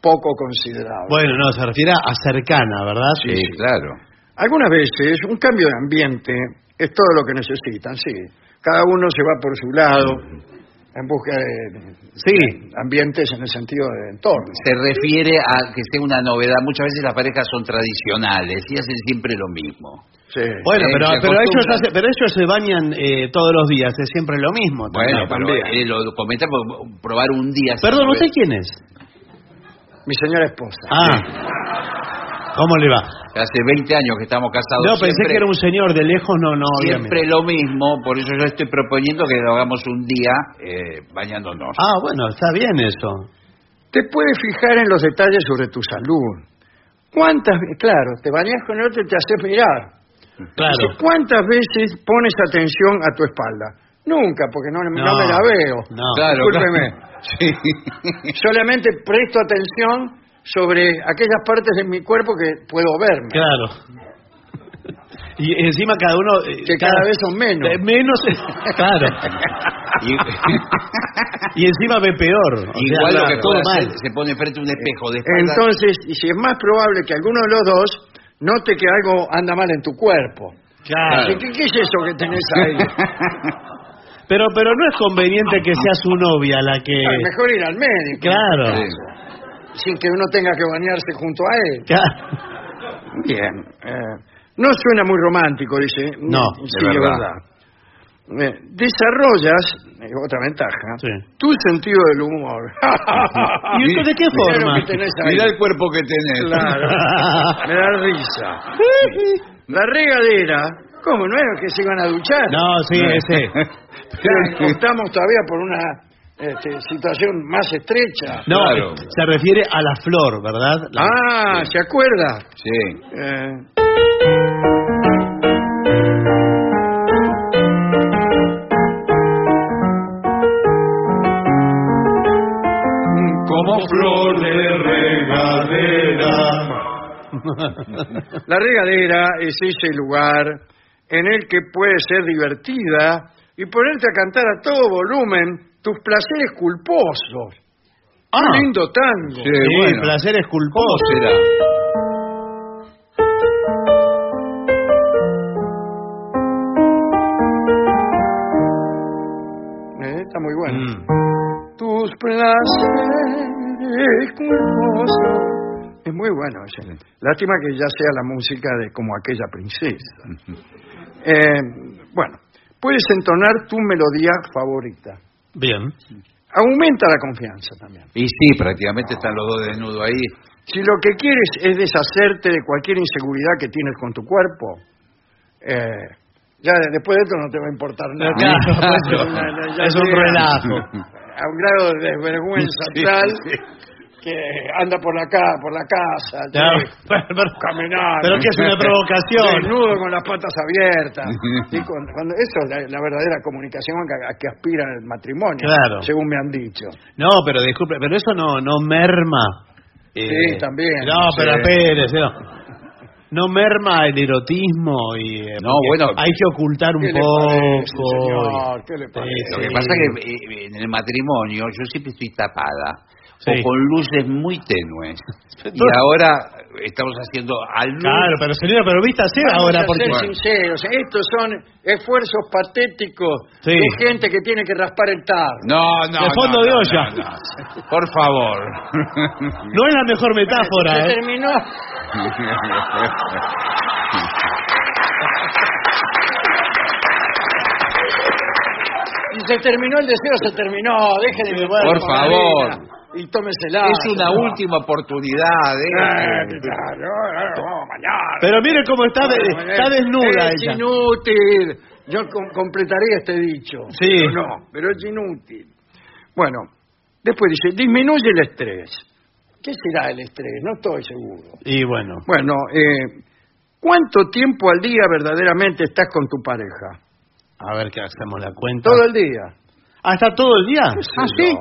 poco considerable. Bueno, no, se refiere a cercana, ¿verdad? Sí, claro. Algunas veces un cambio de ambiente es todo lo que necesitan, sí. Cada uno se va por su lado en busca de, Sí. de ambientes en el sentido de entorno. Se refiere a que sea una novedad. Muchas veces las parejas son tradicionales y hacen siempre lo mismo. Sí. Bueno, Eh, pero, pero, ellos hace- pero ellos se bañan eh, todos los días, es siempre lo mismo. Bueno, pero también. eh, lo comenta por probar un día. Perdón, ¿usted quién es? Mi señora esposa. Ah, ¿cómo le va? Hace 20 años que estamos casados. No, pensé siempre- que era un señor de lejos, no, no. Siempre obviamente. lo mismo, por eso yo estoy proponiendo que lo hagamos un día eh, bañándonos. Ah, bueno, está bien eso. Te puedes fijar en los detalles sobre tu salud. ¿Cuántas Claro, te bañas con otro y te haces mirar. Claro. ¿Cuántas veces pones atención a tu espalda? Nunca, porque no, no No, me la veo. no. Claro, Discúlpeme. claro. Sí. Solamente presto atención sobre aquellas partes de mi cuerpo que puedo verme. Claro. Y encima cada uno... eh, Que cada vez son menos. eh, menos, claro. Y- Y encima ve peor. o sea, Igual lo que todo mal. se pone frente a un espejo de. Entonces, y si es más probable que alguno de los dos note que algo anda mal en tu cuerpo. Claro. ¿Qué, qué es eso que tenés ahí? Pero, pero no es conveniente que sea su novia la que... Mejor ir al médico. Claro. Sí. Sin que uno tenga que bañarse junto a él. Bien. eh, no suena muy romántico, dice. No, sí, de es verdad. verdad. Eh, desarrollas, eh, otra ventaja, Sí. tu sentido del humor. ¿Y esto de qué lo forma? que tenés ahí. Mirá el cuerpo que tenés. Claro. Me da risa. La regadera, ¿cómo no es que se iban a duchar? No, sí, ese. Ya Optamos todavía por una este, situación más estrecha. No, Claro. se refiere a la flor, ¿verdad? La- Ah, ¿se acuerda? Sí. Eh, Como flor de regadera. La regadera es ese lugar en el que puedes ser divertida y ponerte a cantar a todo volumen tus placeres culposos. Ah. ¡Qué lindo tango! Sí, Sí, bueno. placeres ¿Cómo culposos. será? Eh, está muy bueno. Mm. Tus placeres culposos. Es muy bueno ese. Lástima que ya sea la música de como aquella princesa. Eh, bueno, puedes entonar tu melodía favorita. Bien. Aumenta la confianza también. Y sí, prácticamente están los dos desnudos ahí. Si lo que quieres es deshacerte de cualquier inseguridad que tienes con tu cuerpo, eh, ya después de esto no te va a importar nada. Claro, Ya- ya- ya es un relajo. A un grado de desvergüenza Sí, tal sí. Que anda por la, ca por la casa, Claro. che, Pero- pero- caminando. Pero que es una provocación. Desnudo con las patas abiertas. Y con- cuando, eso es la, la verdadera comunicación a, a que aspira el matrimonio, Claro. según me han dicho. No, pero disculpe, pero eso no, no merma. eh, Sí, también. No, pero espérese, no. No merma el erotismo y. eh, No, bueno. Hay que ocultar un ¿Qué le poco. parece, señor? ¿Qué le Sí, parece? Lo que pasa es que eh, en el matrimonio yo siempre estoy tapada Sí. o con luces muy tenues. Y ahora estamos haciendo al luz. Claro, pero señora, pero viste hacer Vamos ahora a porque. ser sinceros, estos son esfuerzos patéticos Sí. de gente que tiene que raspar el tarro. No, no. De fondo no, de olla. no, no. Por favor. No es la mejor metáfora, Se ¿eh? terminó. Y se terminó el deseo, se terminó. Beber Por favor. arena Y tómesela. es una última oportunidad. ¿eh? Claro, vamos mañana. Pero mire cómo está, de- Bueno, está es- desnuda es ella. inútil. Yo com- completaría este dicho. Sí. Pero no, pero es inútil. Bueno, después dice, disminuye el estrés. ¿Qué será el estrés? No estoy seguro. Y bueno. Bueno, eh, ¿cuánto tiempo al día verdaderamente estás con tu pareja? A ver qué hacemos la cuenta. Todo el día. Ah, ¿está todo el día? Ah, sí.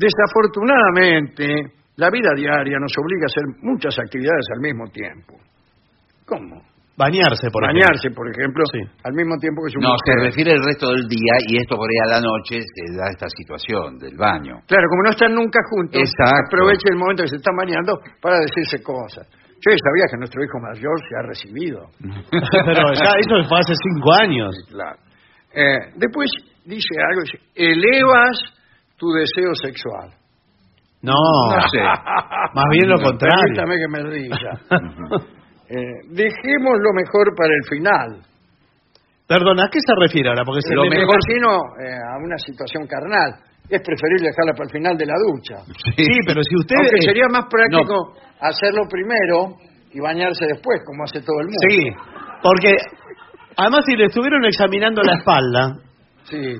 Desafortunadamente, la vida diaria nos obliga a hacer muchas actividades al mismo tiempo. ¿Cómo? Bañarse, por Bañarse, por ejemplo, Sí. al mismo tiempo que su No, se refiere al resto del día y esto por ahí a la noche se da esta situación del baño. Claro, como no están nunca juntos, Exacto. aproveche el momento que se están bañando para decirse cosas. Che, ¿sabías que nuestro hijo mayor se ha recibido? Pero ya eso fue hace cinco años. Claro. Eh, después dice algo, dice, elevas tu deseo sexual. No, No sé. más bien lo contrario. Permítame que me ría. Eh, dejemos lo mejor para el final. Perdona, ¿a qué se refiere ahora? Porque se Lo le- me imagino eh, a una situación carnal. Es preferible dejarla para el final de la ducha. Sí, pero si usted... Aunque eh, sería más práctico hacerlo primero y bañarse después, como hace todo el mundo. Sí, porque además si le estuvieron examinando la espalda, Sí.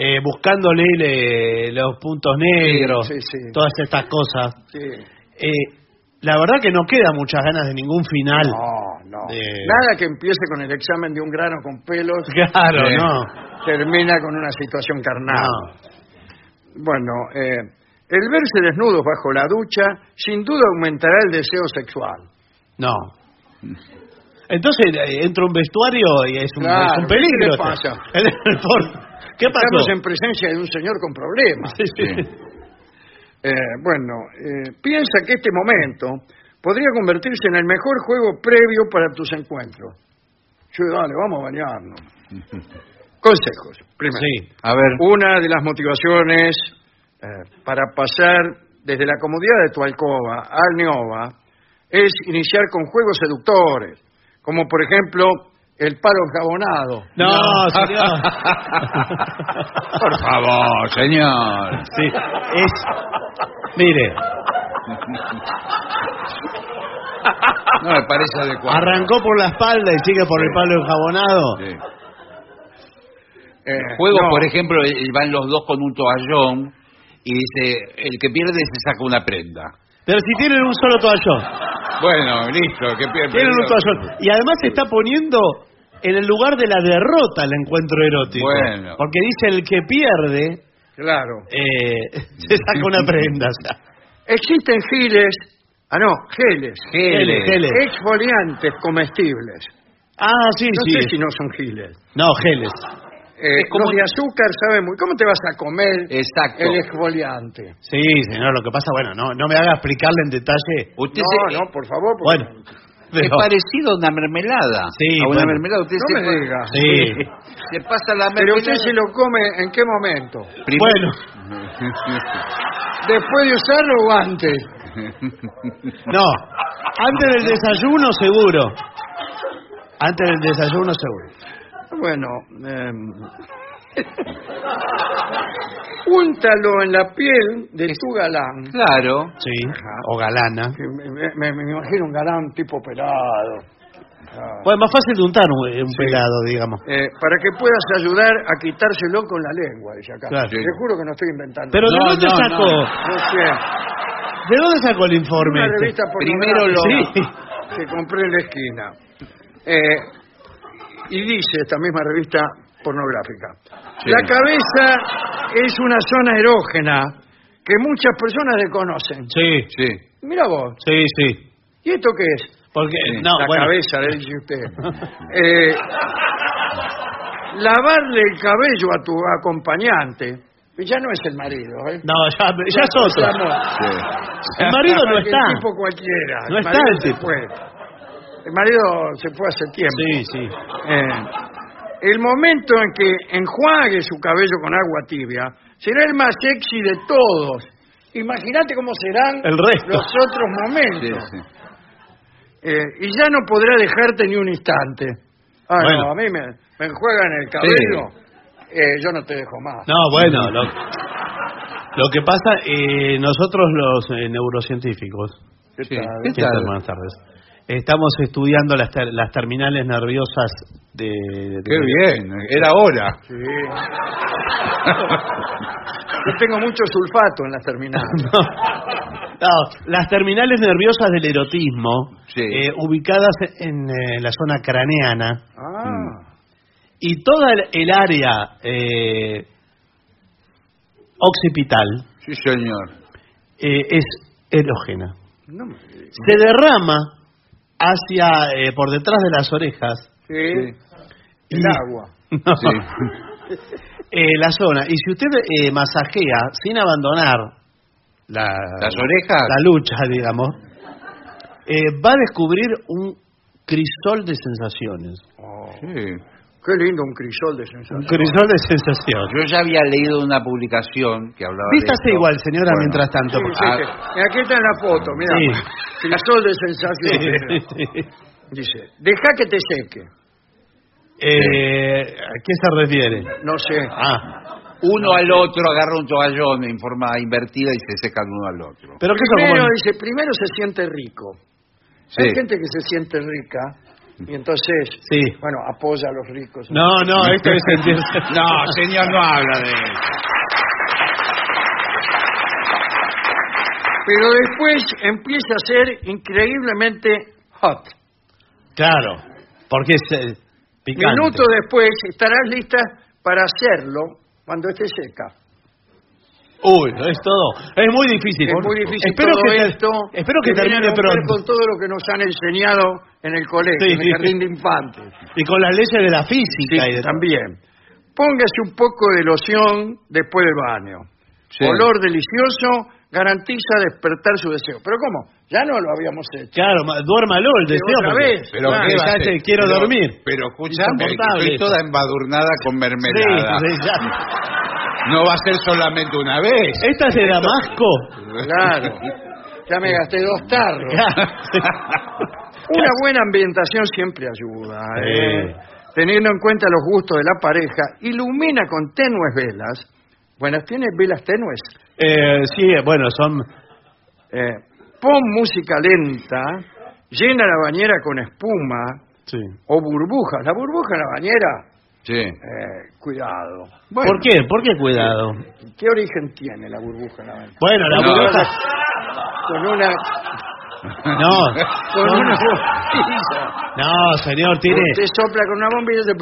Eh, buscándole le- los puntos negros, Sí, sí. todas estas cosas, eh, la verdad que no queda muchas ganas de ningún final. No, no. Eh. Nada que empiece con el examen de un grano con pelos Claro, no. termina con una situación carnal. no. Bueno, eh, el verse desnudos bajo la ducha sin duda aumentará el deseo sexual. No. Entonces eh, entra un vestuario y es un, Claro, es un peligro. ¿qué le pasa? ¿Qué Estamos pasó? en presencia de un señor con problemas. Sí, sí. Eh, bueno, eh, piensa que este momento podría convertirse en el mejor juego previo para tus encuentros. Sí, dale, vamos a bañarnos. Consejos. Primero, Sí. A ver, una de las motivaciones eh, para pasar desde la comodidad de tu alcoba al neova es iniciar con juegos seductores, como por ejemplo el palo enjabonado. No, señor. por favor, señor. Sí, es... Mire, No me parece adecuado. arrancó por la espalda y sigue por el palo enjabonado. Sí. Eh, Juegos, no, por ejemplo, van los dos con un toallón y dice, el que pierde se saca una prenda. Pero si tienen un solo toallón. Bueno, listo, que pierde. Tienen un toallón. Y además se está poniendo en el lugar de la derrota el encuentro erótico. Bueno. Porque dice el que pierde Claro. eh, se saca una prenda. o sea. Existen giles, ah no, geles, Geles, geles. exfoliantes comestibles. Ah, sí, No sí. sé si no son giles. No, geles. Eh, Es como- Los de azúcar saben muy... ¿Cómo te vas a comer Exacto. el exfoliante? Sí, señor, lo que pasa, bueno, no, no me haga explicarle en detalle. Usted No, se- no, por favor. porque- Bueno, pero- parecido a una mermelada. Sí, a una bueno. mermelada. Usted No se me diga. Sí. Se pasa la Pero mermelada. usted se lo come en qué momento? Primero- ¿Después de usarlo o antes? No, antes del desayuno seguro. Antes del desayuno seguro. Bueno, em, úntalo en la piel de tu galán. Claro. Sí, o galana. Que Me, me- me imagino un galán tipo pelado. Ah. Bueno, más fácil de untar un, un pelado, digamos. Eh, para que puedas ayudar a quitárselo con la lengua, dice acá. Claro. Te juro que no estoy inventando. Pero ¿de No, dónde no, sacó? No sé, ¿De dónde sacó el informe? una este? revista Primero lo- pornográfica que compré en la esquina. Eh, y dice esta misma revista pornográfica. Sí. La cabeza es una zona erógena que muchas personas desconocen. Sí, Sí. Mira vos, sí, sí. ¿y esto qué es? Porque, Sí, no, la bueno, cabeza, le dice usted. Eh, lavarle el cabello a tu acompañante, que ya no es el marido, ¿eh? no, ya, ya es otro. Sí. El marido no está. tipo cualquiera. No el está el se tipo. fue. El marido se fue hace tiempo. Sí, sí. Eh, el momento en que enjuague su cabello con agua tibia será el más sexy de todos. Imagínate cómo serán El resto. los otros momentos. sí. Eh, y ya no podrá dejarte ni un instante. Ah, Bueno. no, a mí me, me enjuagan el cabello, eh, yo no te dejo más. No, bueno, lo, lo que pasa, eh, nosotros los eh, neurocientíficos, ¿Qué Sí. tal? ¿Qué ¿qué tal? tal? Buenas tardes. Estamos estudiando las, ter- las terminales nerviosas de... de- Qué bien, era hora. Sí. Yo tengo mucho sulfato en las terminales. No, no, las terminales nerviosas del erotismo, Sí. eh, ubicadas en eh, la zona craneana, Ah, y toda el, el área eh, occipital Sí, señor. eh, es erógena. no me Se derrama hacia, eh, por detrás de las orejas, Sí, Sí. el Y- agua. No. Sí. Eh, la zona. Y si usted eh, masajea sin abandonar la, Las orejas. la lucha, digamos, eh, va a descubrir un crisol de sensaciones. Sí. Qué lindo un crisol de Un sensación. crisol de sensaciones. Yo ya había leído una publicación que hablaba de Vístase esto. igual, señora, Bueno, mientras tanto. Sí, porque- sí, Ah. sí. Y aquí está en la foto, mira. Sí. Crisol de sí. Dice, deja que te seque. Eh, ¿A qué se refiere? No sé. Ah, Uno al otro agarra un toallón en forma invertida y se secan uno al otro. pero Primero como... dice, primero se siente rico. Sí. Hay gente que se siente rica y entonces, Sí. bueno, apoya a los ricos. No, no, esto es. No, señor, no habla de eso. Pero después empieza a ser increíblemente hot. Claro, porque es eh, picante. Minutos después estarás lista para hacerlo cuando esté seca. Uy, es todo. Es muy difícil. Es muy difícil Espero todo que, esto. espero que a termine pronto. con todo lo que nos han enseñado en el colegio, Sí, en el sí. jardín de infantes. Y con las leyes de la física y de también. Póngase un poco de loción después del baño. Sí. Olor delicioso garantiza despertar su deseo. Pero ¿cómo? Ya no lo habíamos hecho. Claro, ma- duérmalo el deseo. otra porque- vez. Pero Ah, ¿qué va a ya te quiero Pero- dormir. Pero escúchame, Insoportable estoy toda embadurnada con mermelada. Sí, sí, ya. No va a ser solamente una vez. ¿Esta es de Damasco? Claro. Ya me gasté dos tarros. Una buena ambientación siempre ayuda. ¿eh? Teniendo en cuenta los gustos de la pareja, ilumina con tenues velas. Buenas, ¿tiene velas tenues? Eh, sí, bueno, son... Eh, pon música lenta, llena la bañera con espuma Sí. o burbujas. La burbuja en la bañera, Sí. eh, cuidado. Bueno, ¿Por qué? ¿Por qué cuidado? ¿Qué origen tiene la burbuja en la bañera? Bueno, la No. burbuja... Con una, No, con una bombilla. no, señor, tiene... Usted sopla con una bombilla y se,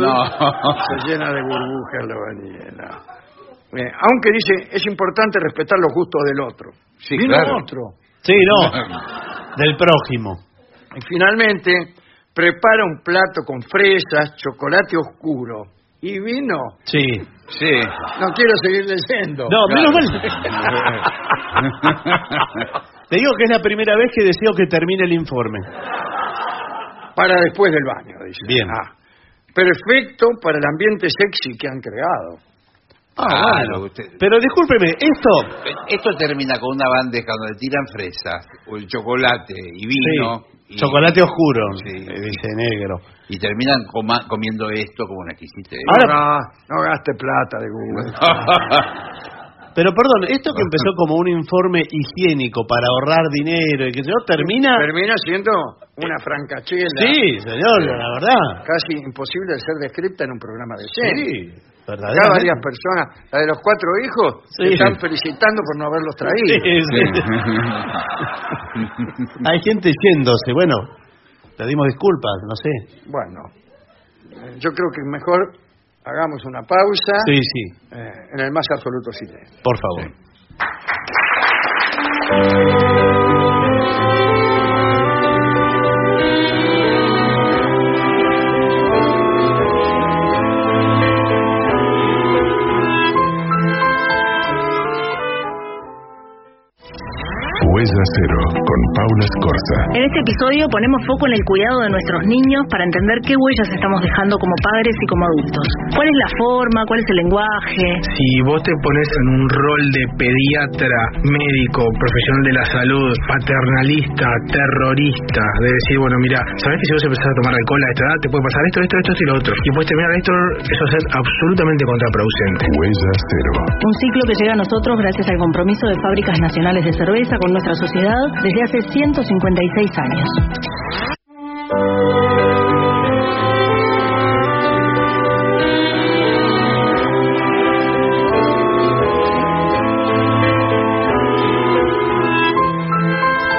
No. se llena de burbujas la bañera. Eh, aunque dice, es importante respetar los gustos del otro. Sí, Vino claro. otro. Sí, no, del prójimo. Y finalmente, prepara un plato con fresas, chocolate oscuro y vino. Sí. Sí. No quiero seguir leyendo. No, Claro. menos mal. Te digo que es la primera vez que deseo que termine el informe. Para después del baño, dice. Bien. Ah, perfecto para el ambiente sexy que han creado. Ah, Claro, bueno. usted- Pero discúlpeme, esto... Esto termina con una bandeja donde tiran fresas o el chocolate y vino. Y, chocolate oscuro, Sí. dice negro. y terminan coma- comiendo esto como una exquisitez. Ahora- no, no gaste plata de Google. Pero perdón, esto que empezó como un informe higiénico para ahorrar dinero y que yo termina... Termina siendo una francachela. Sí, señor, la verdad. Casi imposible de ser descrita en un programa de serie. Sí, Verdaderamente. varias personas, la de los cuatro hijos, Sí. se están felicitando por no haberlos traído. Sí, sí. Hay gente yéndose, bueno, pedimos disculpas, no sé. Bueno, eh, yo creo que mejor hagamos una pausa Sí, sí, eh, en el más absoluto silencio. por favor. Huella Cero con Paula Escorza. En este episodio ponemos foco en el cuidado de nuestros niños para entender qué huellas estamos dejando como padres y como adultos. ¿Cuál es la forma? ¿Cuál es el lenguaje? Si vos te pones en un rol de pediatra, médico, profesional de la salud, paternalista, terrorista, de decir, bueno, mira, ¿sabes que si vos empezás a tomar alcohol a esta edad te puede pasar esto, esto, esto y lo otro? Y puedes terminar esto, eso va a ser absolutamente contraproducente. Huella Cero. Un ciclo que llega a nosotros gracias al compromiso de fábricas nacionales de cerveza con nuestra sociedad desde hace 156 años.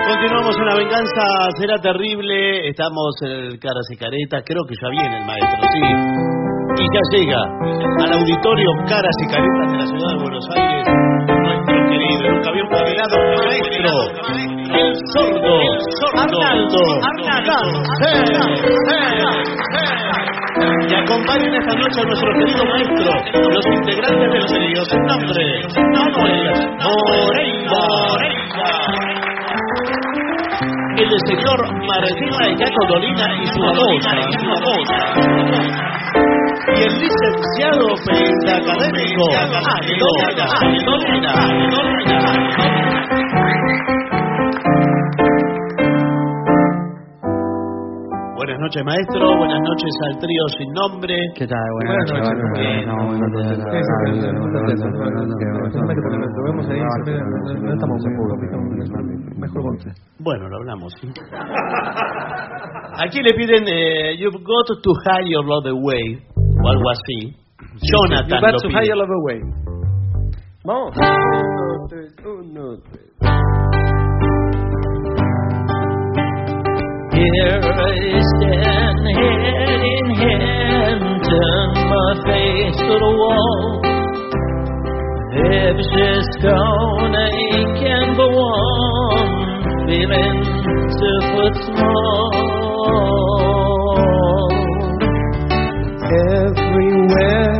Continuamos en La Venganza Será Terrible, estamos en el Caras y Caretas, creo que ya viene el maestro, sí. Y ya llega al auditorio Caras y Caretas de la ciudad de Buenos Aires, nuestro querido, nunca había moderado maestro, el sordo, Arnaldo, Y acompañan esta noche a nuestro querido maestro, los integrantes de los heridos, nombre, Manuel Moreira. el señor Martina y Caco Dolina y su esposa. Y el licenciado pentacadémico Aldo Dolina. Buenas noches, maestro. Buenas noches al trío sin nombre. ¿Qué tal? Buenas, noches. Bueno, lo hablamos. Aquí le piden eh, You've got to hide your love away o algo así. Jonathan You lo pide. hide your love away. Vamos. Uno, tres, uno, tres. Here I stand, head in hand, turn my face to the wall. If she's I go on, feeling two foot small. Everywhere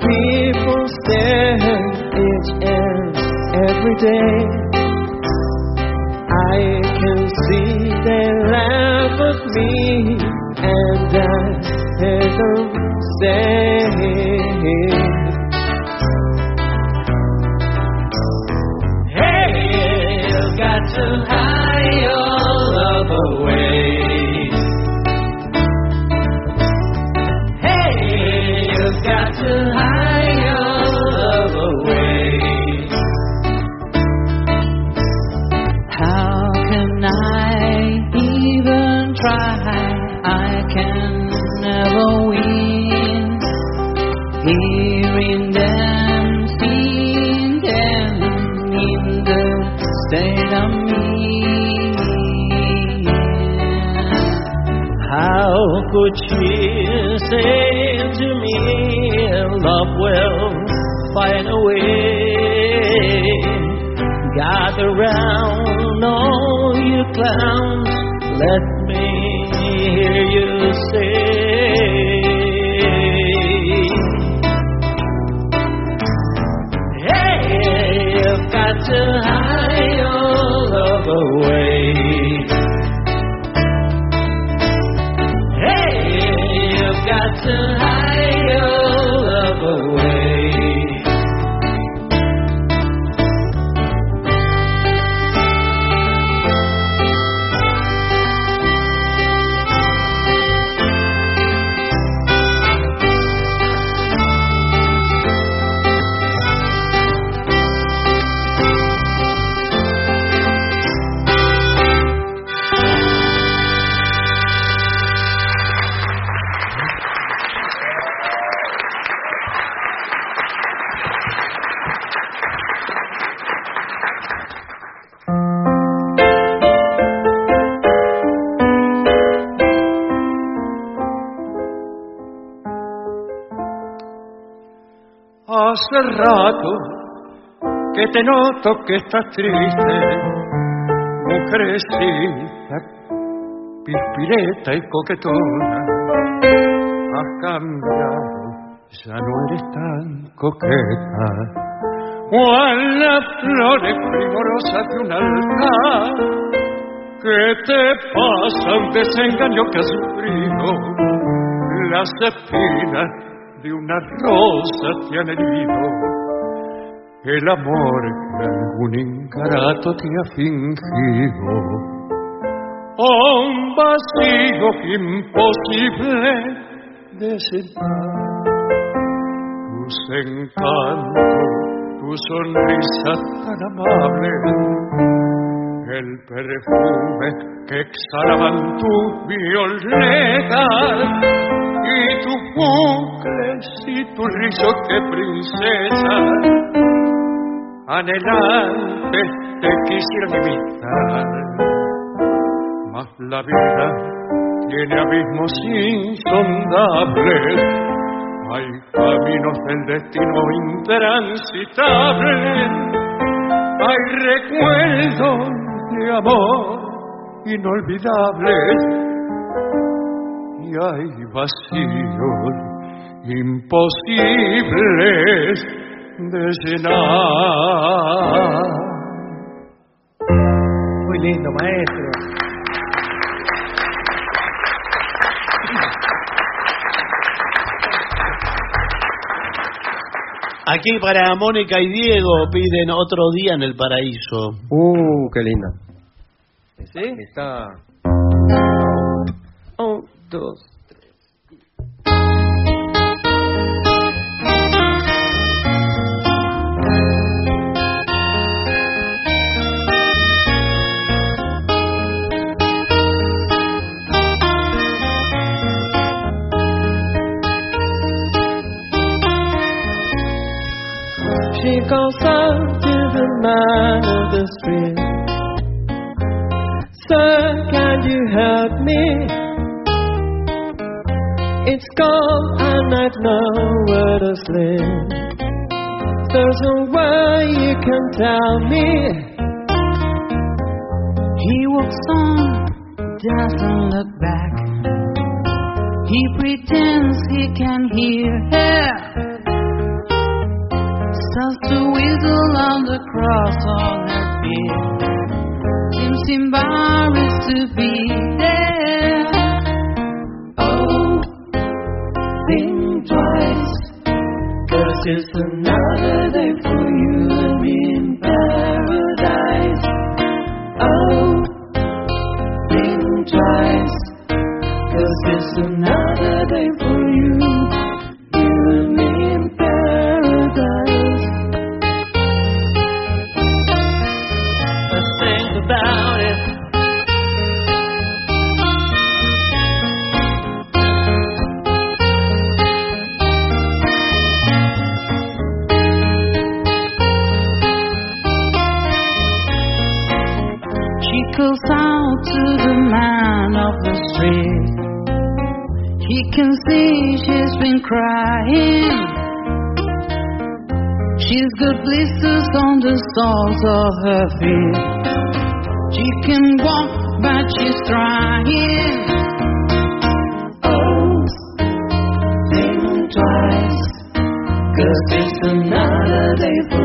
people stare each and every day. I can see they laugh at me and I hear them say, clowns, let te noto que estás triste, mujercita, pispireta y coquetona. Has cambiado, ya no eres tan coqueta. Cual las flores primorosas de un altar. ¿Qué te pasa? Un desengaño que has sufrido. Las espinas de una rosa te han herido. El amor que algún ingrato te ha fingido. Un vacío imposible de sentar. Tus encantos, tu sonrisa tan amable el perfume que exhalaban tus violetas y tus bucles y tu riso que princesa anhelante te quisieran imitar. Mas la vida tiene abismos insondables. Hay caminos del destino intransitables. Hay recuerdos de amor inolvidables. Y hay vacíos imposibles de llenar. Muy lindo, maestro. Aquí para Mónica y Diego piden otro día en el paraíso. Uh, qué lindo. ¿Sí? Está. Un, dos, goes out to the man of the street. Sir, can you help me? It's cold and I've nowhere to sleep. There's no way you can tell me. He walks on, doesn't look back. He pretends he can hear her. Starts to whistle on the cross on her feet. Seems embarrassed to be there. Oh, think twice. Cause it's another day for you and me in paradise. Oh, think twice. Cause it's another can see she's been crying. She's got blisters on the soles of her feet. She can walk, but she's trying. Oh, think twice. Cause it's another day for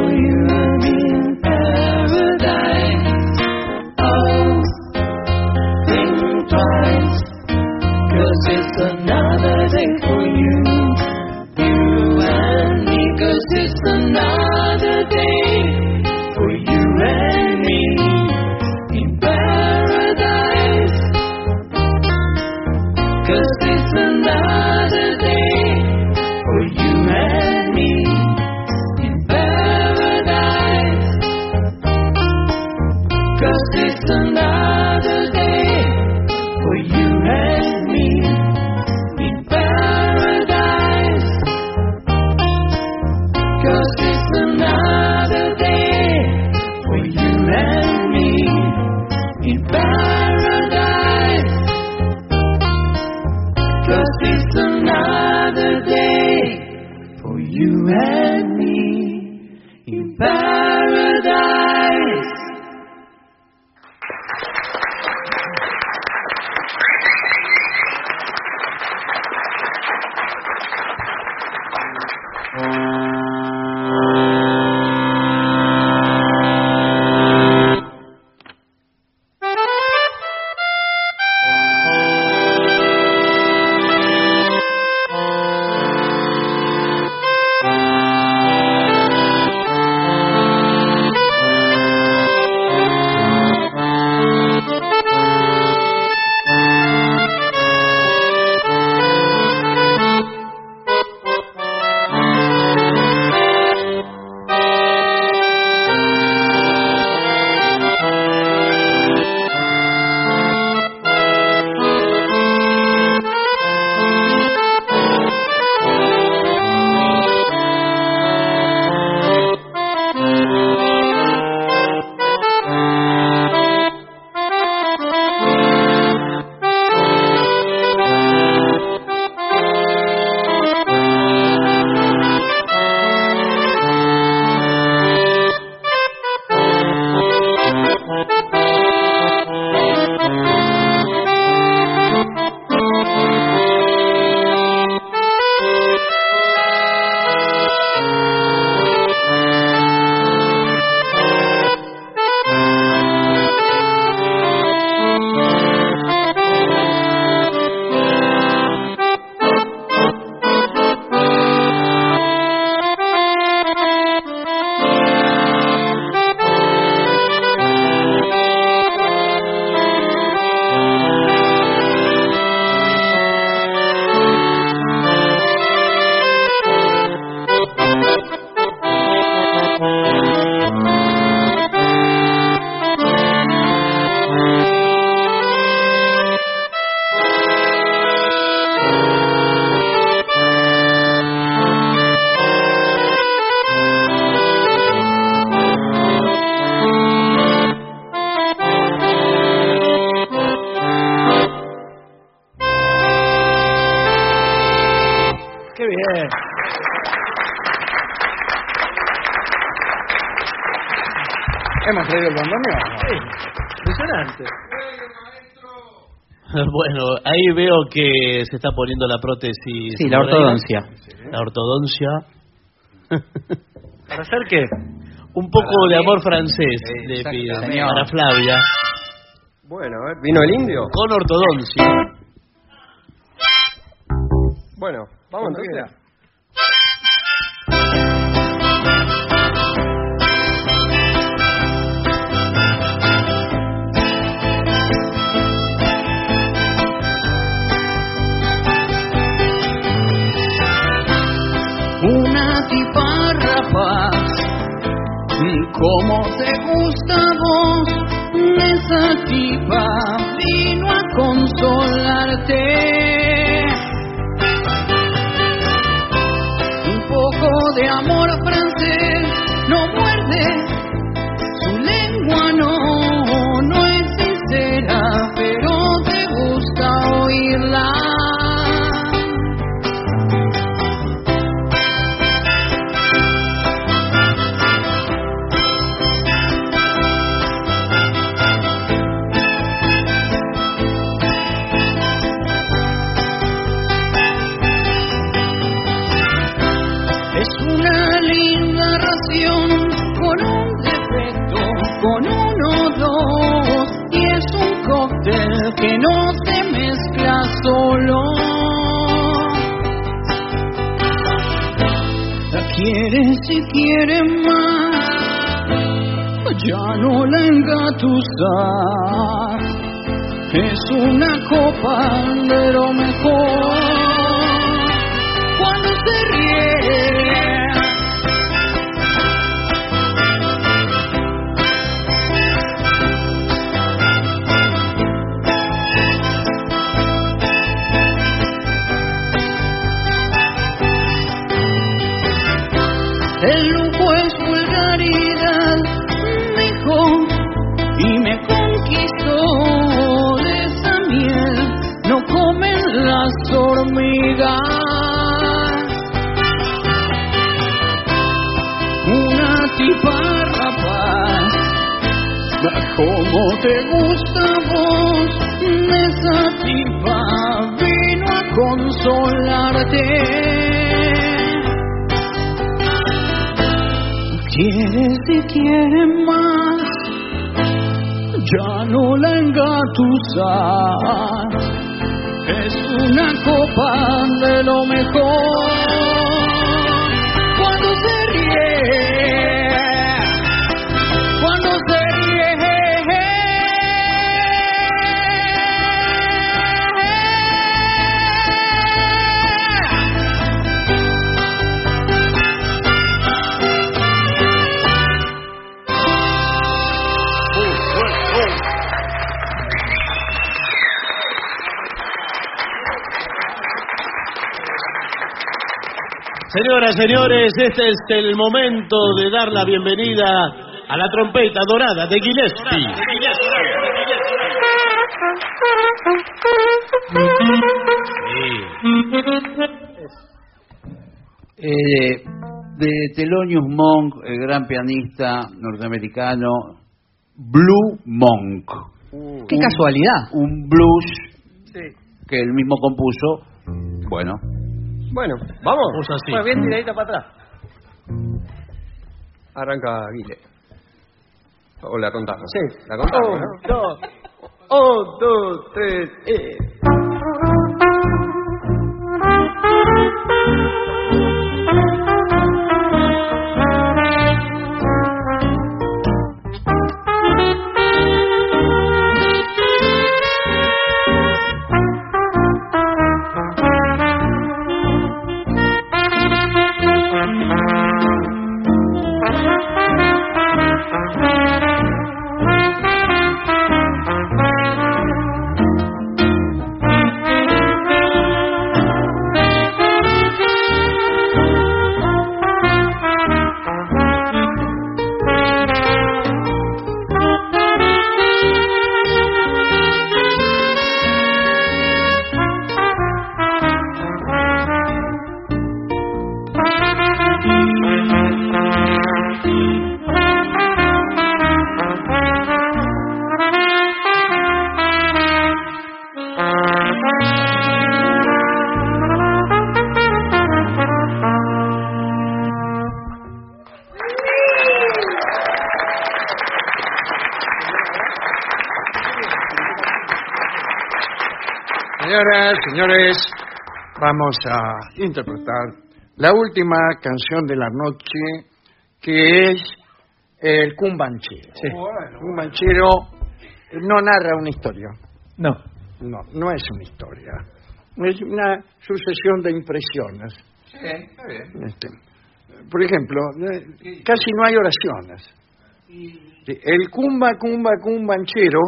Bueno, ahí veo que se está poniendo la prótesis. Sí, la ortodoncia. La ortodoncia. ¿Para hacer qué? Un poco Para de amor francés le pido para Flavia. Bueno, a ver, ¿vino el indio? Con ortodoncia. Bueno, vamos entonces. Rapaz, como te vos, esa tipa señores, este es el momento de dar la bienvenida a la trompeta dorada de Gillespie. Eh, de Thelonious Monk, el gran pianista norteamericano, Blue Monk. Qué casualidad. Un blues que él mismo compuso. Bueno, Bueno, vamos. Vamos así. Bueno, bien tiradita para atrás. Arranca Guile. O la contamos. Sí, la contamos, Un, ¿no? dos. Un, dos, tres, eh. Señores, vamos a interpretar la última canción de la noche, que es el Cumbanchero. El Cumbanchero no narra una historia. No. No, no es una historia. Es una sucesión de impresiones. Sí, está bien. Este, por ejemplo, eh, casi no hay oraciones. Sí, El cumba, cumba, cumbanchero.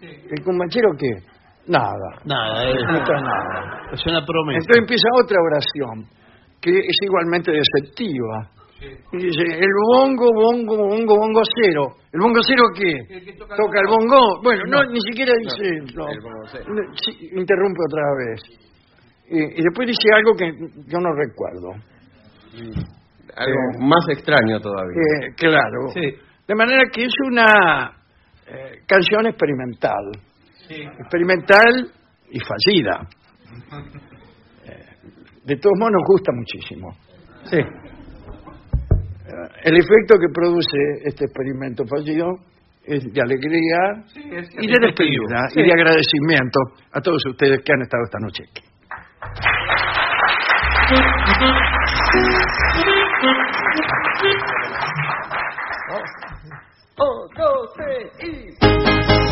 ¿El cumbanchero qué? Nada. Nada, es, No está nada. es una promesa. Entonces empieza otra oración, que es igualmente deceptiva. Y dice, el bongo, bongo, bongo, bongo cero. ¿El bongo cero qué? toca, el bongo? Bueno, no, ni siquiera dice... no. No, sí, interrumpe otra vez. Y, y después dice algo que yo no recuerdo. Algo Eh, más extraño todavía. Eh, claro. De manera que es una eh, canción experimental. Experimental y fallida. Eh, de todos modos nos gusta muchísimo. Sí. Eh, El efecto que produce este experimento fallido es de alegría y de despedida y de agradecimiento a todos ustedes que han estado esta noche aquí. Un, dos, tres y...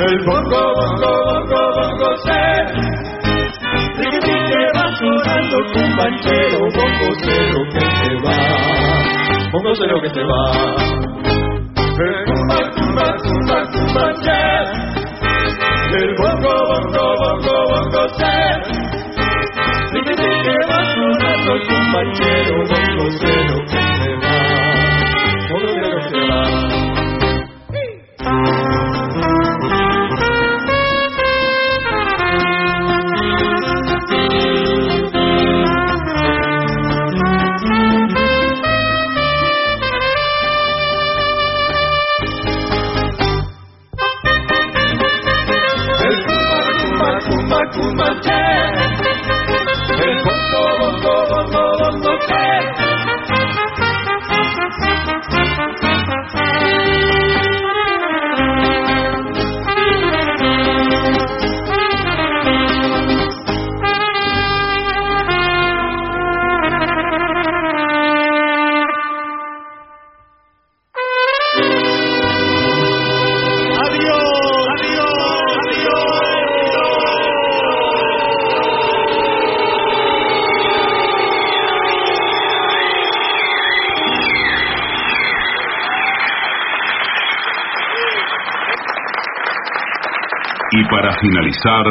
El bongo, bongo, bongo, bongo, que va sonando cumbanchero, bongo cero que se va. Bongo cero que se va. El cumba, cumba, cumba, che. El bongo, bongo, bongo, bongo, va sonando cumbanchero, bongo cero que se va. Finalizar,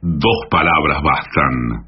dos palabras bastan.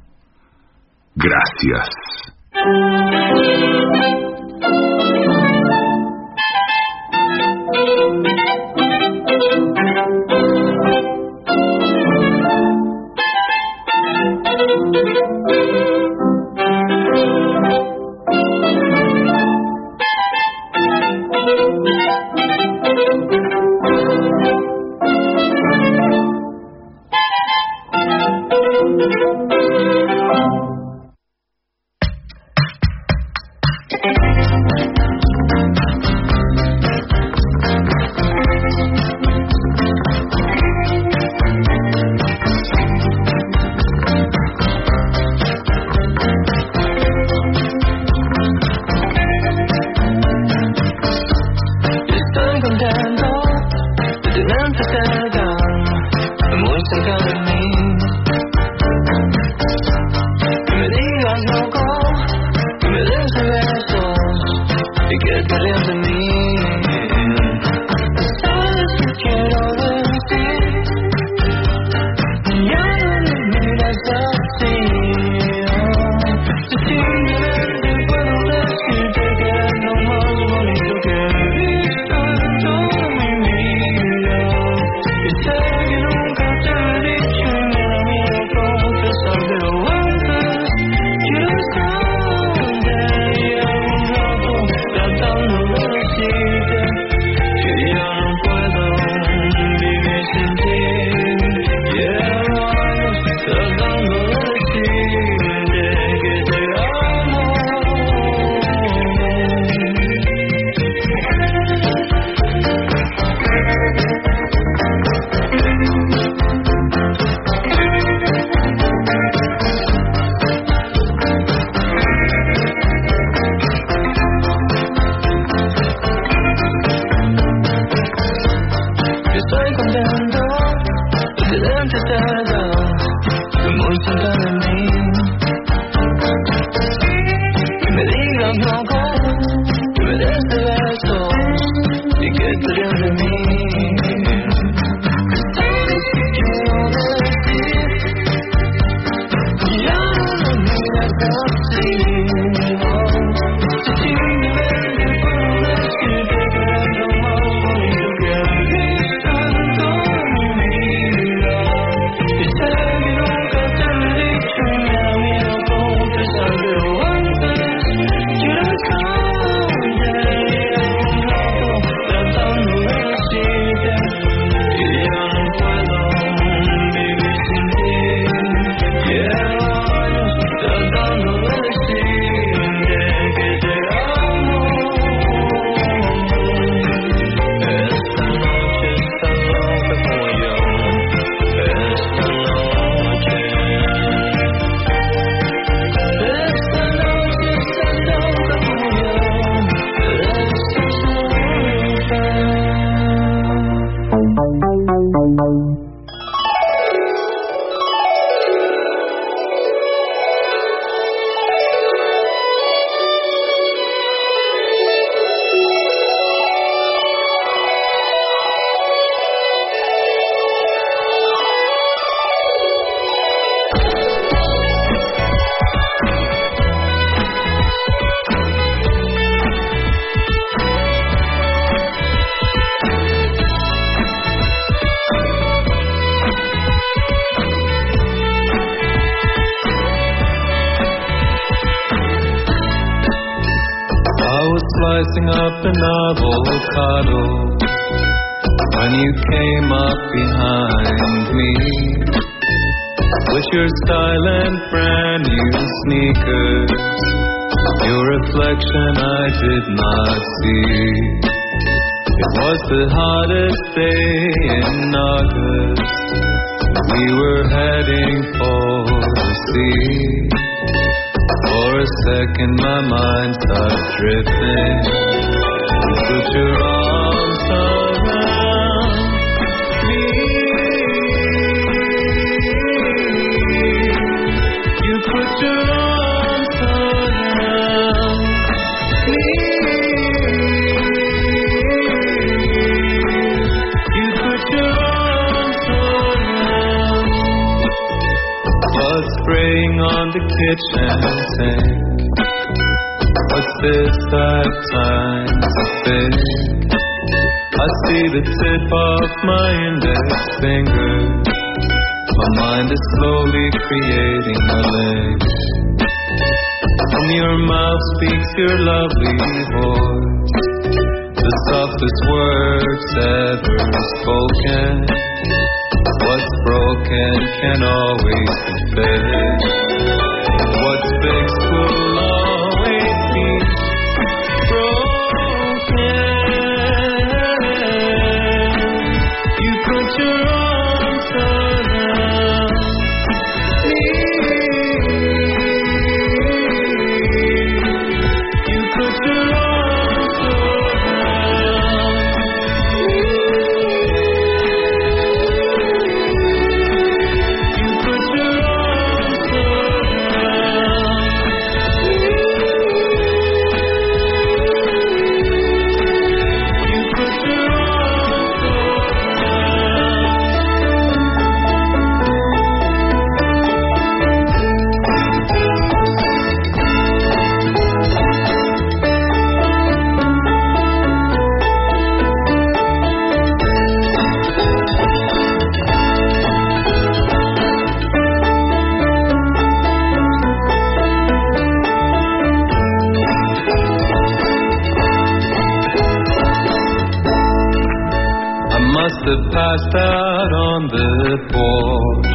passed out on the porch.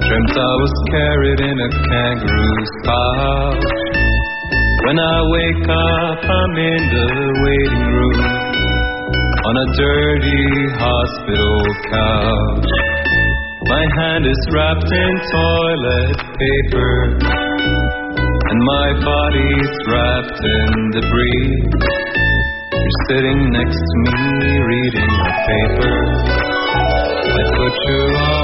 Dreamt I was carried in a kangaroo's pouch. When I wake up, I'm in the waiting room on a dirty hospital couch. My hand is wrapped in toilet paper, and my body's wrapped in debris. You're sitting next to me reading a paper what you are.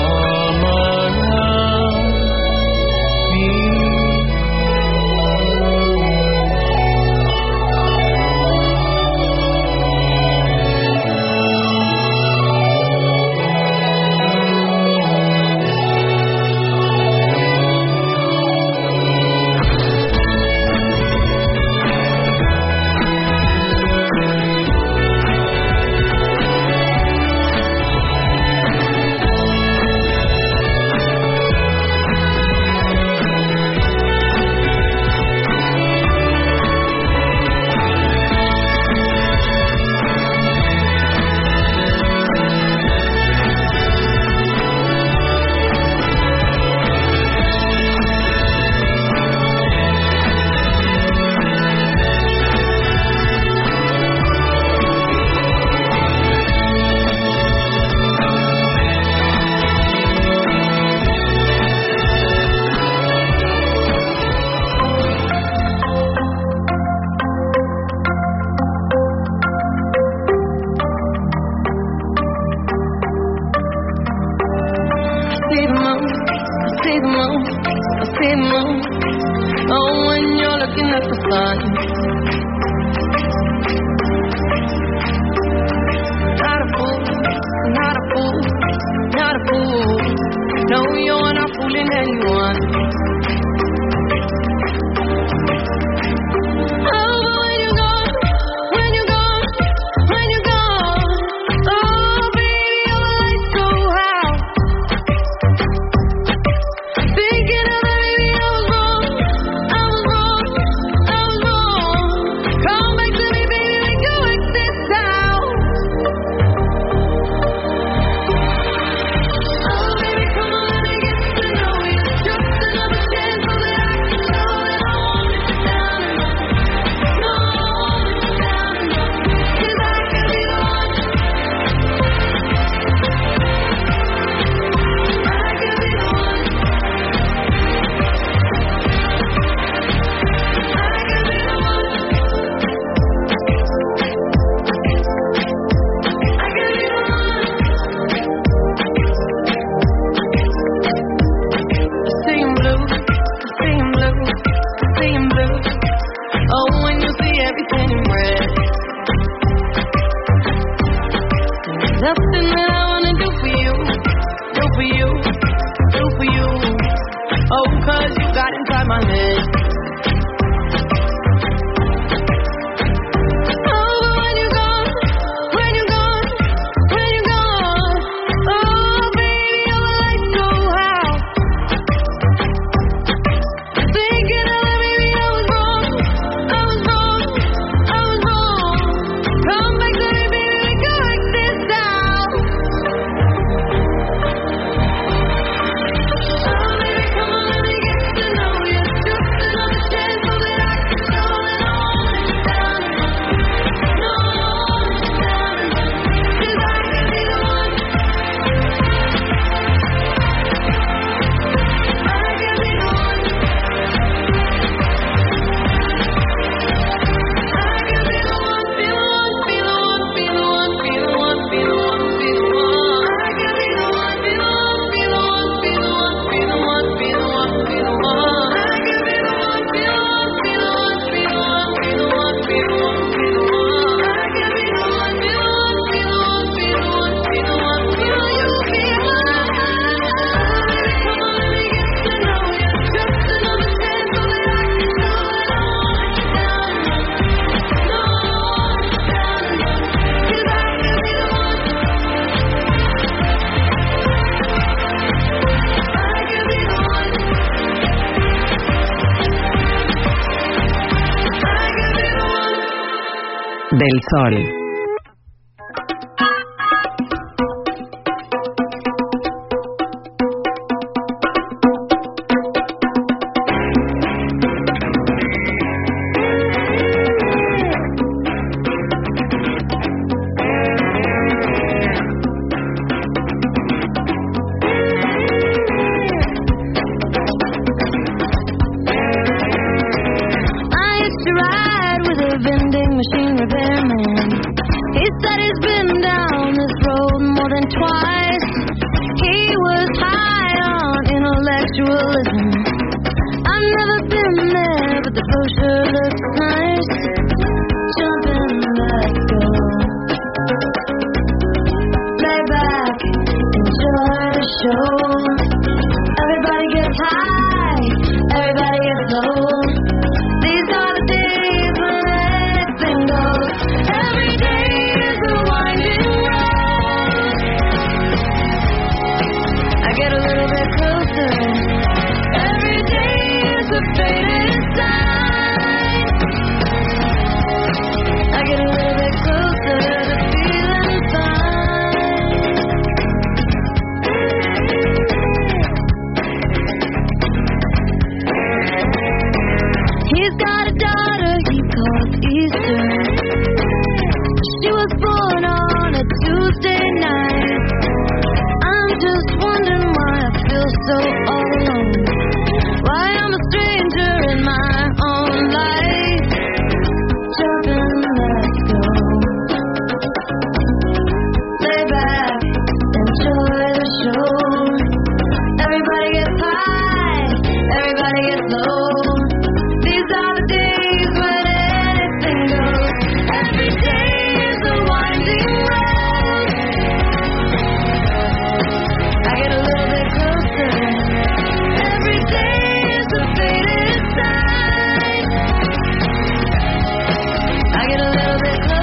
Del